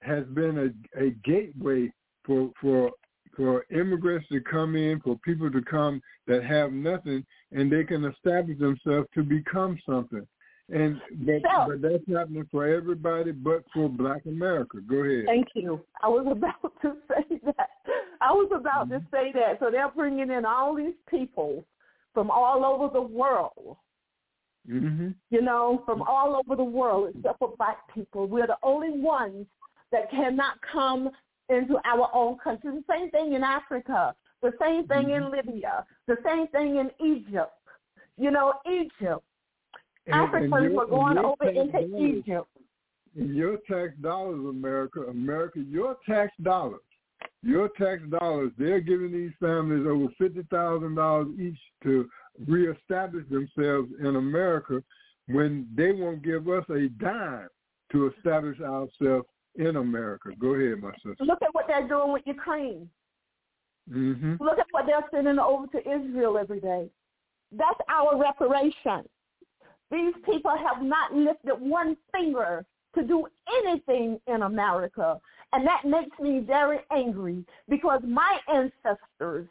has been a, a gateway for for for immigrants to come in, for people to come that have nothing, and they can establish themselves to become something. And but, So- but that's happening for everybody, but for Black America. Go ahead. Thank you. I was about <laughs> to say that. I was about to say that. So they're bringing in all these people from all over the world, hmm you know, from all over the world except for black people. We're the only ones that cannot come into our own country. The same thing in Africa, the same thing in Libya, the same thing in Egypt. You know, Egypt. Africans were going over into Egypt. in your tax dollars, America, America, your tax dollars, your tax dollars, they're giving these families over fifty thousand dollars each to reestablish themselves in America when they won't give us a dime to establish ourselves in America. Go ahead, my sister. Look at what they're doing with Ukraine. hmm Look at what they're sending over to Israel every day. That's our reparation. These people have not lifted one finger to do anything in America. And that makes me very angry because my ancestors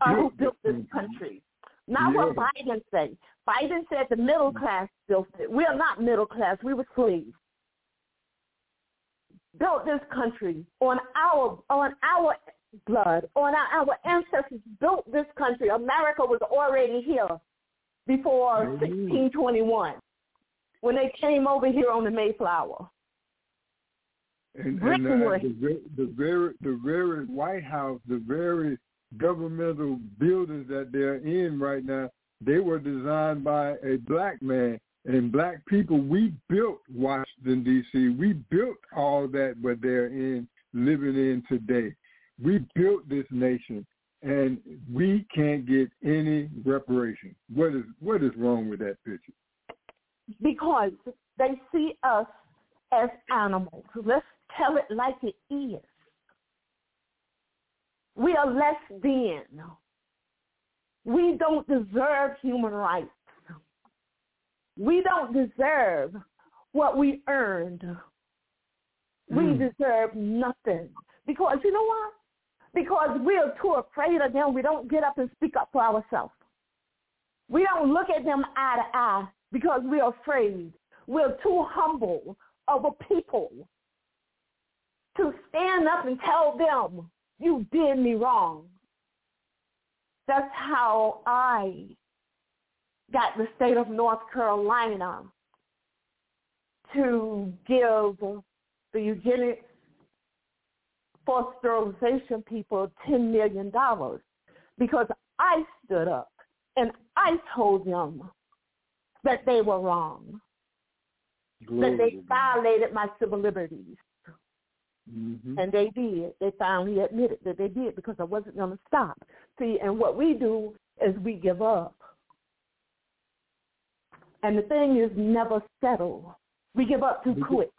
are who built this country. Not what Biden said. Biden said the middle class built it. We are not middle class. We were slaves. Built this country on our on our blood, on our, our ancestors built this country. America was already here before Mhm. 1621 when they came over here on the Mayflower. And, and uh, the, the very the very White House, the very governmental buildings that they're in right now, they were designed by a black man and black people. We built Washington D.C. We built all that what they're in living in today. We built this nation, and we can't get any reparation. What is what is wrong with that picture? because they see us as animals. Let's tell it like it is. We are less than. We don't deserve human rights. We don't deserve what we earned. We Mm. deserve nothing. Because you know what? Because we're too afraid of them, we don't get up and speak up for ourselves. We don't look at them eye to eye because we're afraid. We're too humble of a people to stand up and tell them, you did me wrong. That's how I got the state of North Carolina to give the eugenics for sterilization people $10 million because I stood up and I told them that they were wrong, that they violated my civil liberties. Mhm. And they did. They finally admitted that they did because I wasn't going to stop. See, and what we do is we give up. and the thing is never settle. We give up too quick.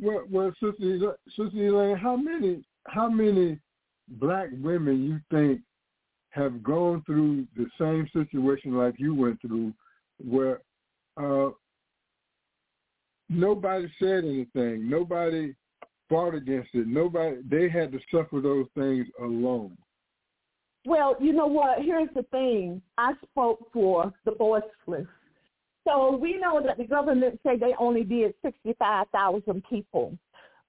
Well, well, Sister, Sister Elaine, how many how many black women you think have gone through the same situation like you went through, where uh, nobody said anything, nobody fought against it, nobody they had to suffer those things alone. Well, you know what? Here's the thing. I spoke for the voiceless. So we know that the government say they only did 65,000 people.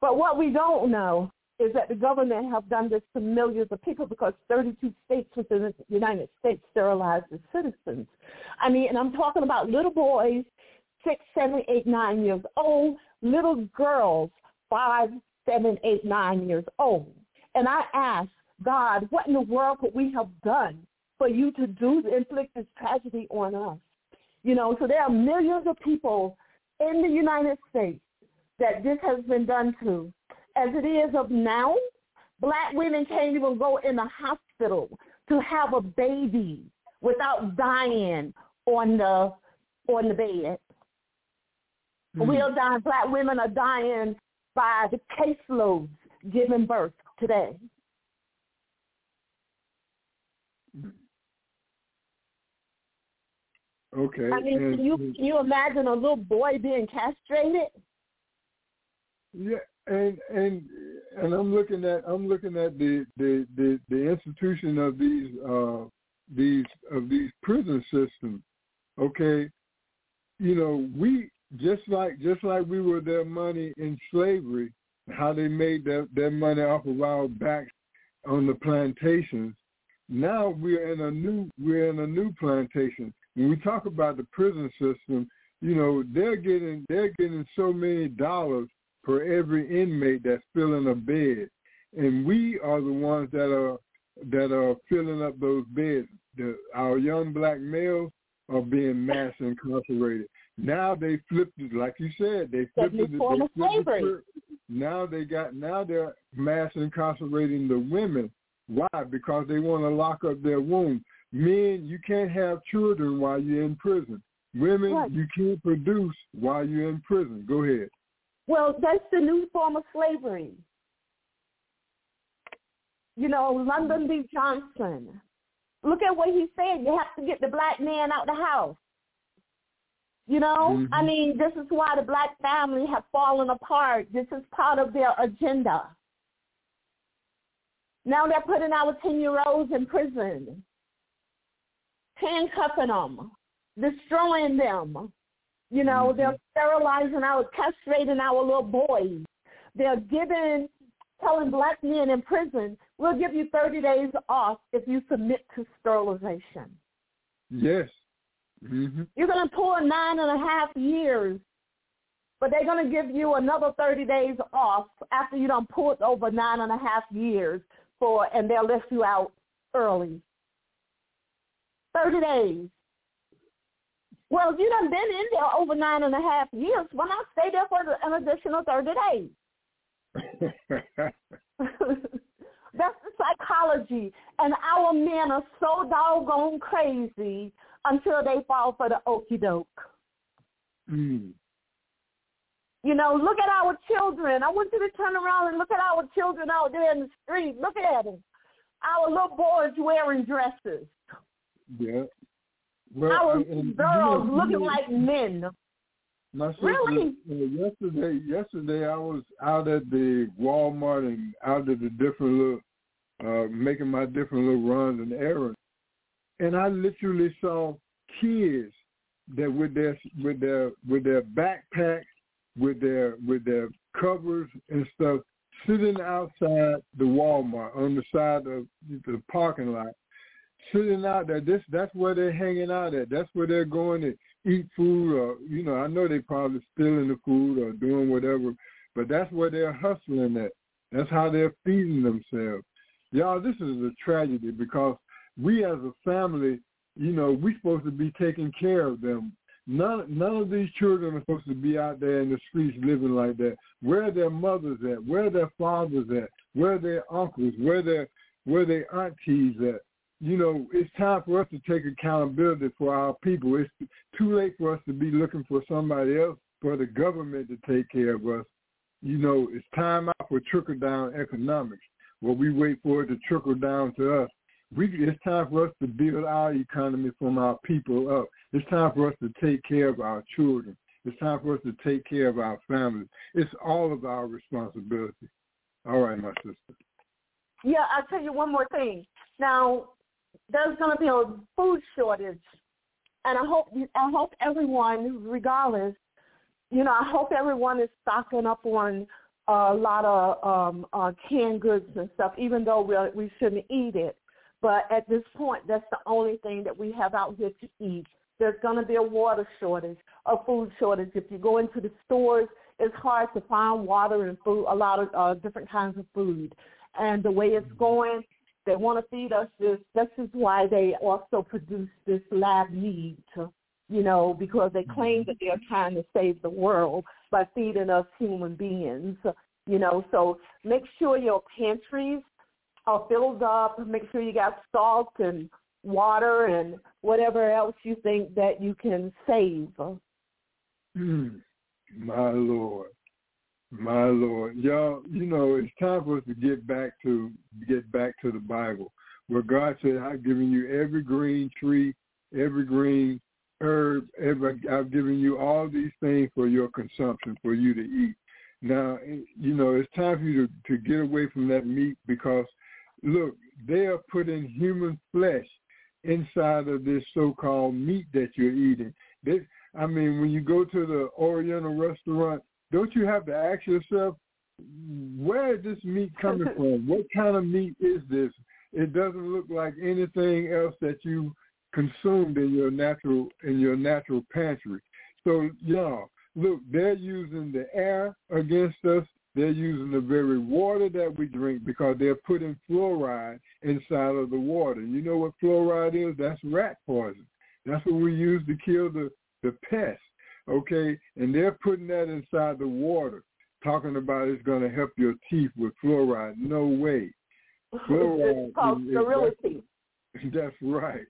But what we don't know is that the government have done this to millions of people because 32 states within the United States sterilized the citizens. I mean, and I'm talking about little boys, six, seven, eight, nine years old, little girls, five, seven, eight, nine years old. And I asked, God, what in the world could we have done for you to do to inflict this tragedy on us? You know, so there are millions of people in the United States that this has been done to. As it is of now, black women can't even go in the hospital to have a baby without dying on the on the bed. Mm. We're dying. Black women are dying by the caseloads giving birth today. Okay. I mean, can you can you imagine a little boy being castrated? Yeah, and and and I'm looking at I'm looking at the the the, the institution of these uh these of these prison systems. Okay, you know we just like just like we were their money in slavery, how they made their their money off of our backs on the plantations. Now we're in a new we're in a new plantation. When we talk about the prison system, you know they're getting they're getting so many dollars for every inmate that's filling a bed, and we are the ones that are that are filling up those beds. The, our young black males are being mass incarcerated. Now they flipped it, like you said, they flipped it. they flipped the slavery. script. Now they got now they're mass incarcerating the women. Why? Because they want to lock up their womb. Men, you can't have children while you're in prison. Women, Right. you can't produce while you're in prison. Go ahead. Well, that's the new form of slavery. You know, Lyndon B. Johnson. Look at what he said. You have to get the black man out the house. You know, I Mhm. mean, this is why the black family have fallen apart. This is part of their agenda. Now they're putting our 10-year-olds in prison, handcuffing them, destroying them. You know, Mhm. they're sterilizing our, castrating our little boys. They're giving, telling black men in prison, we'll give you 30 days off if you submit to sterilization. Yes. Hmm You're going to pull nine and a half years, but they're going to give you another 30 days off after you done pulled over nine and a half years for, and they'll let you out early. 30 days. Well, if you done been in there over nine and a half years, why not stay there for an additional 30 days? <laughs> That's the psychology. And our men are so doggone crazy until they fall for the okey doke. mm. You know, look at our children. I want you to turn around and look at our children out there in the street. Look at them. Our little boys wearing dresses. Yeah. Well, Our and- and you girls know- you looking know, like men. My sister, Really? uh, yesterday, yesterday I was out at the Walmart and out at the different little, uh, making my different little runs and errands, and I literally saw kids that with their with their with their backpacks, with their with their covers and stuff, sitting outside the Walmart on the side of the parking lot, sitting out there. This that's where they're hanging out at. That's where they're going to eat food or you know, I know they probably stealing the food or doing whatever, but that's where they're hustling at. That's how they're feeding themselves. Y'all, this is a tragedy because we as a family, you know, we're supposed to be taking care of them. None none of these children are supposed to be out there in the streets living like that. Where are their mothers at? Where are their fathers at? Where are their uncles? Where their where their aunties at? you know, it's time for us to take accountability for our people. It's too late for us to be looking for somebody else, for the government to take care of us. You know, it's time out for trickle down economics, where we wait for it to trickle down to us. We, it's time for us to build our economy from our people up. It's time for us to take care of our children. It's time for us to take care of our families. It's all of our responsibility. All right, my sister. Yeah, I'll tell you one more thing. Now, there's going to be a food shortage, and I hope I hope everyone, regardless, you know, I hope everyone is stocking up on a lot of um, uh, canned goods and stuff, even though we we shouldn't eat it. But at this point, that's the only thing that we have out here to eat. There's going to be a water shortage, a food shortage. If you go into the stores, it's hard to find water and food, a lot of uh, different kinds of food. And the way it's going, they want to feed us this. This is why they also produce this lab meat, you know, because they claim that they're trying to save the world by feeding us human beings, you know. So make sure your pantries are filled up. Make sure you got salt and water and whatever else you think that you can save. Mm, my Lord. My Lord, y'all, you know, it's time for us to get back to get back to the Bible, where God said, "I've given you every green tree, every green herb, every, I've given you all these things for your consumption, for you to eat." Now, you know, it's time for you to, to get away from that meat because, look, they are putting human flesh inside of this so-called meat that you're eating. They, I mean, when you go to the Oriental restaurant, don't you have to ask yourself, where is this meat coming <laughs> from? What kind of meat is this? It doesn't look like anything else that you consumed in your natural in your natural pantry. So y'all, look, they're using the air against us. They're using the very water that we drink because they're putting fluoride inside of the water. You know what fluoride is? That's rat poison. That's what we use to kill the, the pests okay? And they're putting that inside the water, talking about it's going to help your teeth with fluoride. No way. <laughs> Fluoride it's called is, sterility. <laughs> That's, that's right.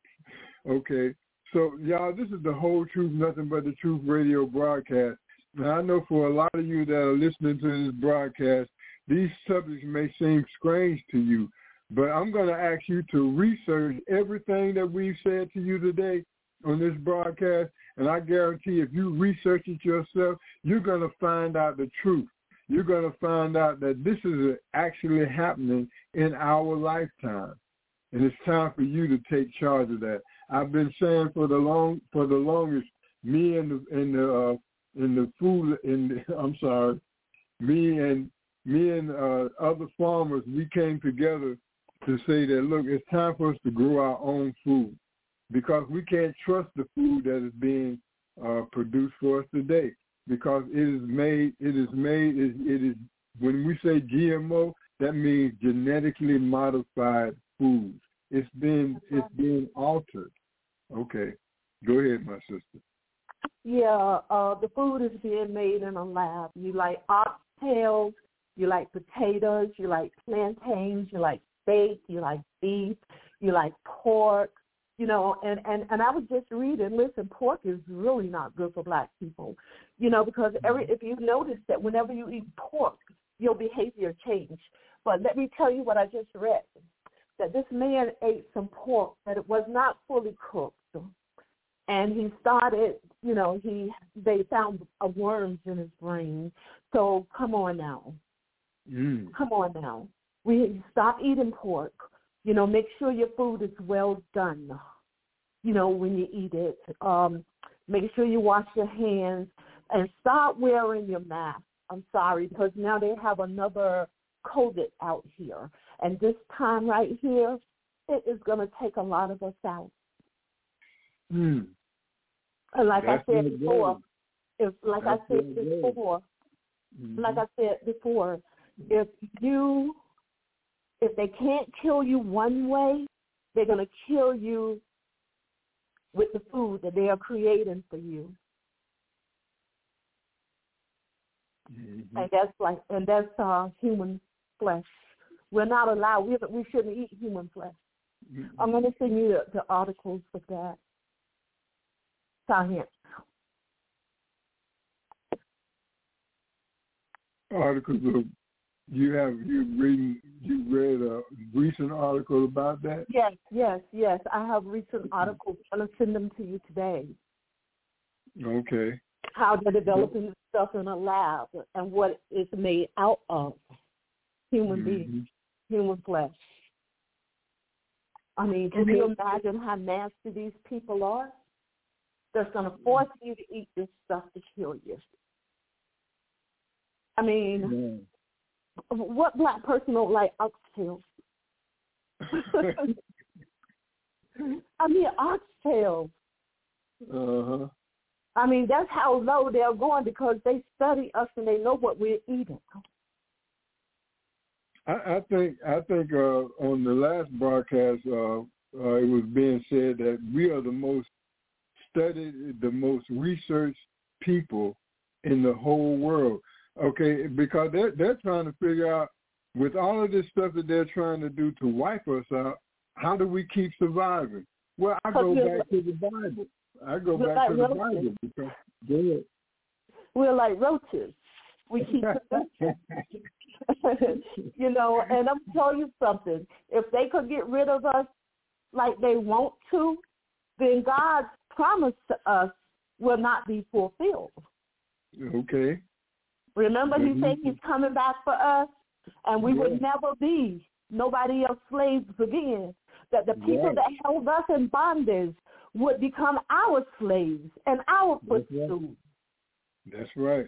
Okay. So, y'all, this is the whole truth, nothing but the truth radio broadcast. Now, I know for a lot of you that are listening to this broadcast, these subjects may seem strange to you, but I'm going to ask you to research everything that we've said to you today on this broadcast and I guarantee if you research it yourself, you're going to find out the truth. You're going to find out that this is actually happening in our lifetime. And it's time for you to take charge of that. I've been saying for the long for the longest, me and the and the uh, in the food in the, <laughs> I'm sorry, me and me and uh, other farmers, we came together to say that look, it's time for us to grow our own food because we can't trust the food that is being uh, produced for us today because it is made, it is made, it, it is, when we say GMO, that means genetically modified foods. It's been, it's being altered. Okay. Go ahead, my sister. Yeah, uh, the food is being made in a lab. You like oxtails, you like potatoes, you like plantains, you like steak, you like beef, you like pork, you know, and, and, and I was just reading, listen, pork is really not good for black people, you know, because every mm-hmm. if you notice that whenever you eat pork, your behavior change. But let me tell you what I just read, that this man ate some pork that it was not fully cooked. And he started, you know, he they found worms in his brain. So come on now. Mm. Come on now. We stop eating pork you know, make sure your food is well done. You know, when you eat it, um, make sure you wash your hands and start wearing your mask. I'm sorry because now they have another COVID out here, and this time right here, it is going to take a lot of us out. Hmm. And like That's I said before, if like That's I said before, mm-hmm. like I said before, if you if they can't kill you one way, they're going to kill you with the food that they are creating for you. Mm-hmm. And that's like, and that's uh, human flesh. We're not allowed. We we shouldn't eat human flesh. I'm going to send you the, the articles of that. Science. Articles of you have you reading you read a recent article about that? Yes, yes, yes. I have recent articles. I'm going to send them to you today. Okay. How they're developing stuff in a lab and what it's made out of human beings, Mhm. human flesh. I mean, can you imagine how nasty these people are? That's going to force you to eat this stuff to kill you. I mean, Yeah. what black person don't like oxtail? <laughs> <laughs> I mean, oxtail. uh huh. I mean, that's how low they're going because they study us and they know what we're eating. I, I think I think uh, on the last broadcast, uh, uh, it was being said that we are the most studied, the most researched people in the whole world. Okay, because they're they're trying to figure out with all of this stuff that they're trying to do to wipe us out, how do we keep surviving? Well, I go back to the Bible. I go back to the like Bible because ahead. We're like roaches. We keep <laughs> <laughs> you know, and I'm telling you something. If they could get rid of us like they want to, then God's promise to us will not be fulfilled. okay. Remember, He mm-hmm. said. He's coming back for us, and we Yeah. would never be nobody else slaves again. That the people that held us in bondage would become our slaves and our footstools. That's right.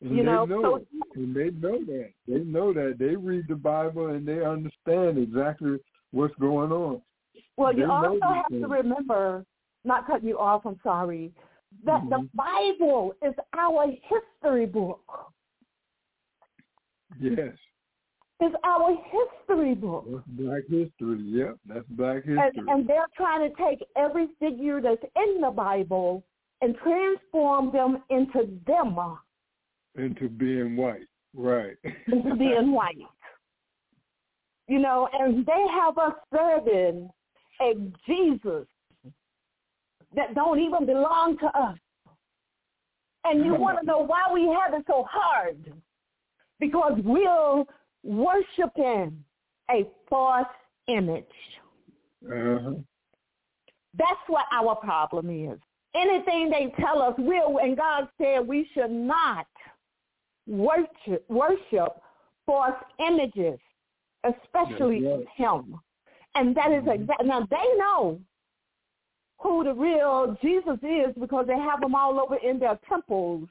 And You know, know so- and they know that. They know that. They read the Bible and they understand exactly what's going on. Well, you They know also have to remember, not cut you off, I'm sorry, that the Mhm. Bible is our history book. Yes. It's our history book. That's black history. Yep. That's black And, history. and they're trying to take every figure that's in the Bible and transform them into them, Into being white. Right. into being <laughs> white. You know, and they have us serving a Jesus that don't even belong to us. And you want to know why we have it so hard? Because we're worshiping a false image. uh-huh. That's what our problem is. Anything they tell us will, and God said we should not worship, worship false images, especially That's of. Him. And that is exactly, now they know who the real Jesus is because they have them all over in their temples,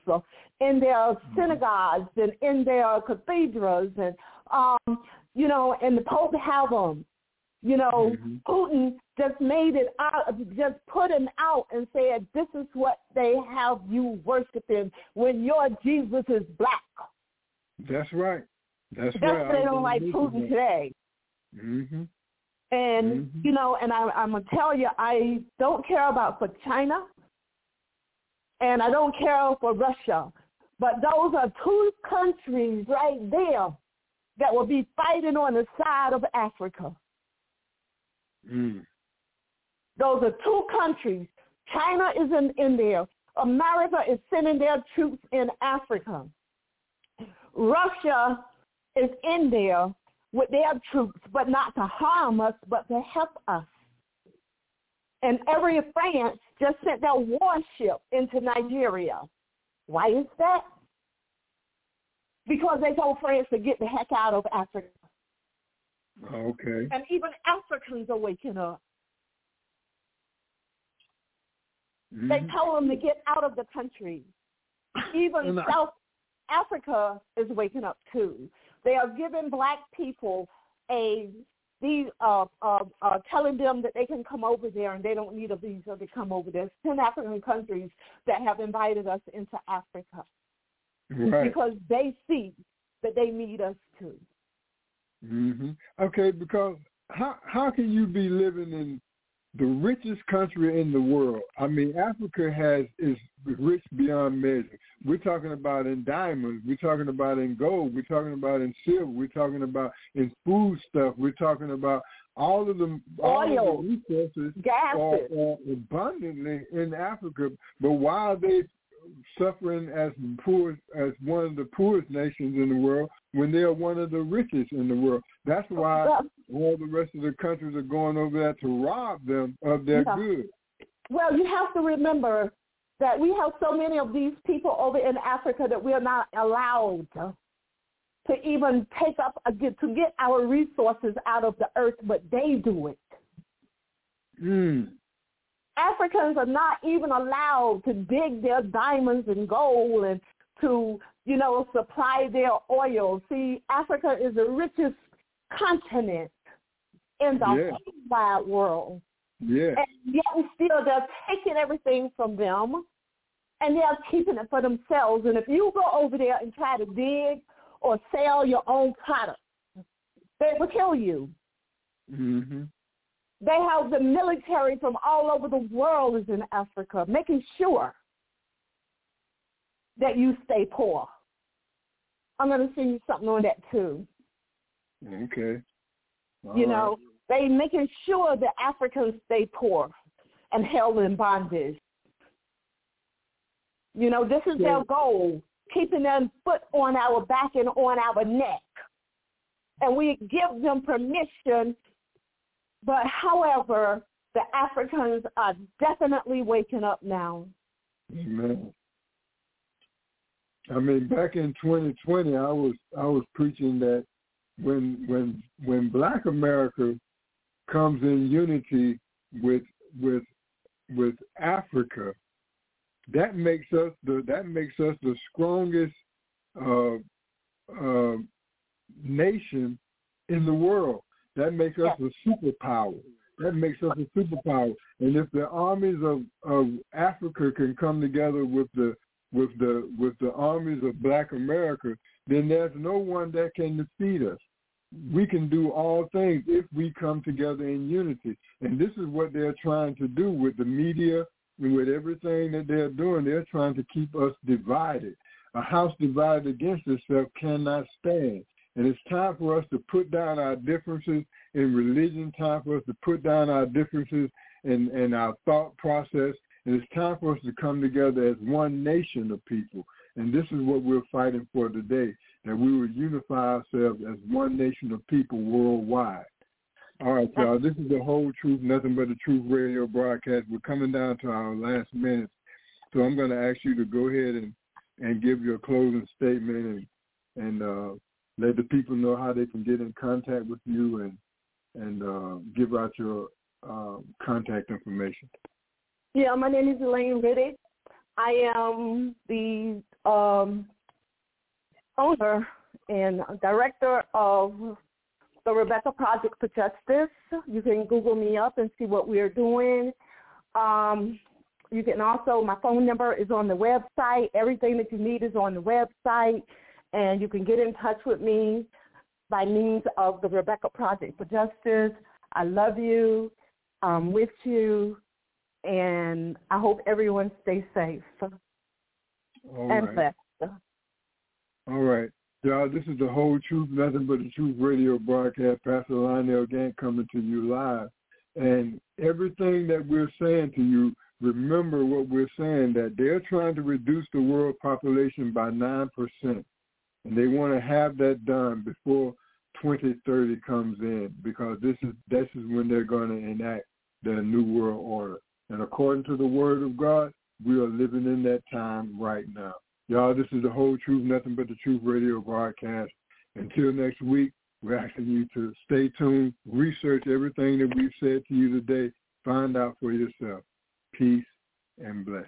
in their synagogues, and in their cathedrals, and um, you know, and the Pope have them. You know, Mhm. Putin just made it out, just put him out and said, "This is what they have you worshiping when your Jesus is black." That's right. That's, right. That's right. they don't like Putin today. Mm-hmm. And Mhm. you know, and I, I'm gonna tell you, I don't care about for China, and I don't care for Russia, but those are two countries right there that will be fighting on the side of Africa. Mm. Those are two countries. China is in, in there. America is sending their troops in Africa. Russia is in there with their troops, but not to harm us, but to help us. And every France just sent their warship into Nigeria. Why is that? Because they told France to get the heck out of Africa. Okay. And even Africans are waking up. They Mhm. told them to get out of the country. Even South Africa is waking up too. They are giving black people a these uh, uh, uh, telling them that they can come over there and they don't need a visa to come over there. Ten African countries that have invited us into Africa Right. because they see that they need us too. hmm Okay, because how how can you be living in the richest country in the world? I mean, Africa has is rich beyond measure. We're talking about in diamonds. We're talking about in gold. We're talking about in silver. We're talking about in food stuff. We're talking about all of the all Oil. of the resources are, gases. are abundantly in Africa, but while they suffering as poor as one of the poorest nations in the world, when they are one of the richest in the world, that's why Well, all the rest of the countries are going over there to rob them of their Yeah. goods. Well, you have to remember that we have so many of these people over in Africa that we are not allowed to, even take up a, get to get our resources out of the earth, but they do it. Mm. Africans are not even allowed to dig their diamonds and gold and to, you know, supply their oil. See, Africa is the richest continent in the Yeah. whole wide world. Yeah. And yet and still they're taking everything from them and they're keeping it for themselves. And if you go over there and try to dig or sell your own product, they will kill you. Mm-hmm. They have the military from all over the world is in Africa, making sure that you stay poor. I'm going to send you something on that too. Okay. All you right. know, they making sure that Africans stay poor and held in bondage. You know, this is their goal, keeping their foot on our back and on our neck. And we give them permission, but however, the Africans are definitely waking up now. Amen. I mean, back in 2020, I was I was preaching that when when when Black America comes in unity with with with Africa, that makes us the that makes us the strongest uh, uh, nation in the world. That makes us a superpower. That makes us a superpower. And if the armies of, of Africa can come together with the with the with the armies of Black America, then there's no one that can defeat us. We can do all things if we come together in unity. And this is what they're trying to do with the media and with everything that they're doing. They're trying to keep us divided. A house divided against itself cannot stand. And it's time for us to put down our differences in religion, time for us to put down our differences in, in our thought process. And it's time for us to come together as one nation of people. And this is what we're fighting for today, that we will unify ourselves as one nation of people worldwide. All right, y'all. This is the whole truth, nothing but the truth radio broadcast. We're coming down to our last minutes. So I'm going to ask you to go ahead and, and give your closing statement and, and uh, let the people know how they can get in contact with you and, and uh, give out your uh, contact information. Yeah, my name is Elaine Riddick. I am the um, owner and director of the Rebecca Project for Justice. You can Google me up and see what we're doing. Um, you can also, my phone number is on the website. Everything that you need is on the website. And you can get in touch with me by means of the Rebecca Project for Justice. I love you. I'm with you. And I hope everyone stays safe All and right. blessed. All right. Y'all, this is the whole truth, nothing but the truth radio broadcast. Pastor Lionel Gantt coming to you live. And everything that we're saying to you, remember what we're saying, that they're trying to reduce the world population by 9%. And they want to have that done before 2030 comes in because this is this is when they're going to enact the new world order. And according to the word of God, we are living in that time right now. Y'all, this is the whole truth, nothing but the truth radio broadcast. Until next week, we're asking you to stay tuned, research everything that we've said to you today, find out for yourself. Peace and blessings.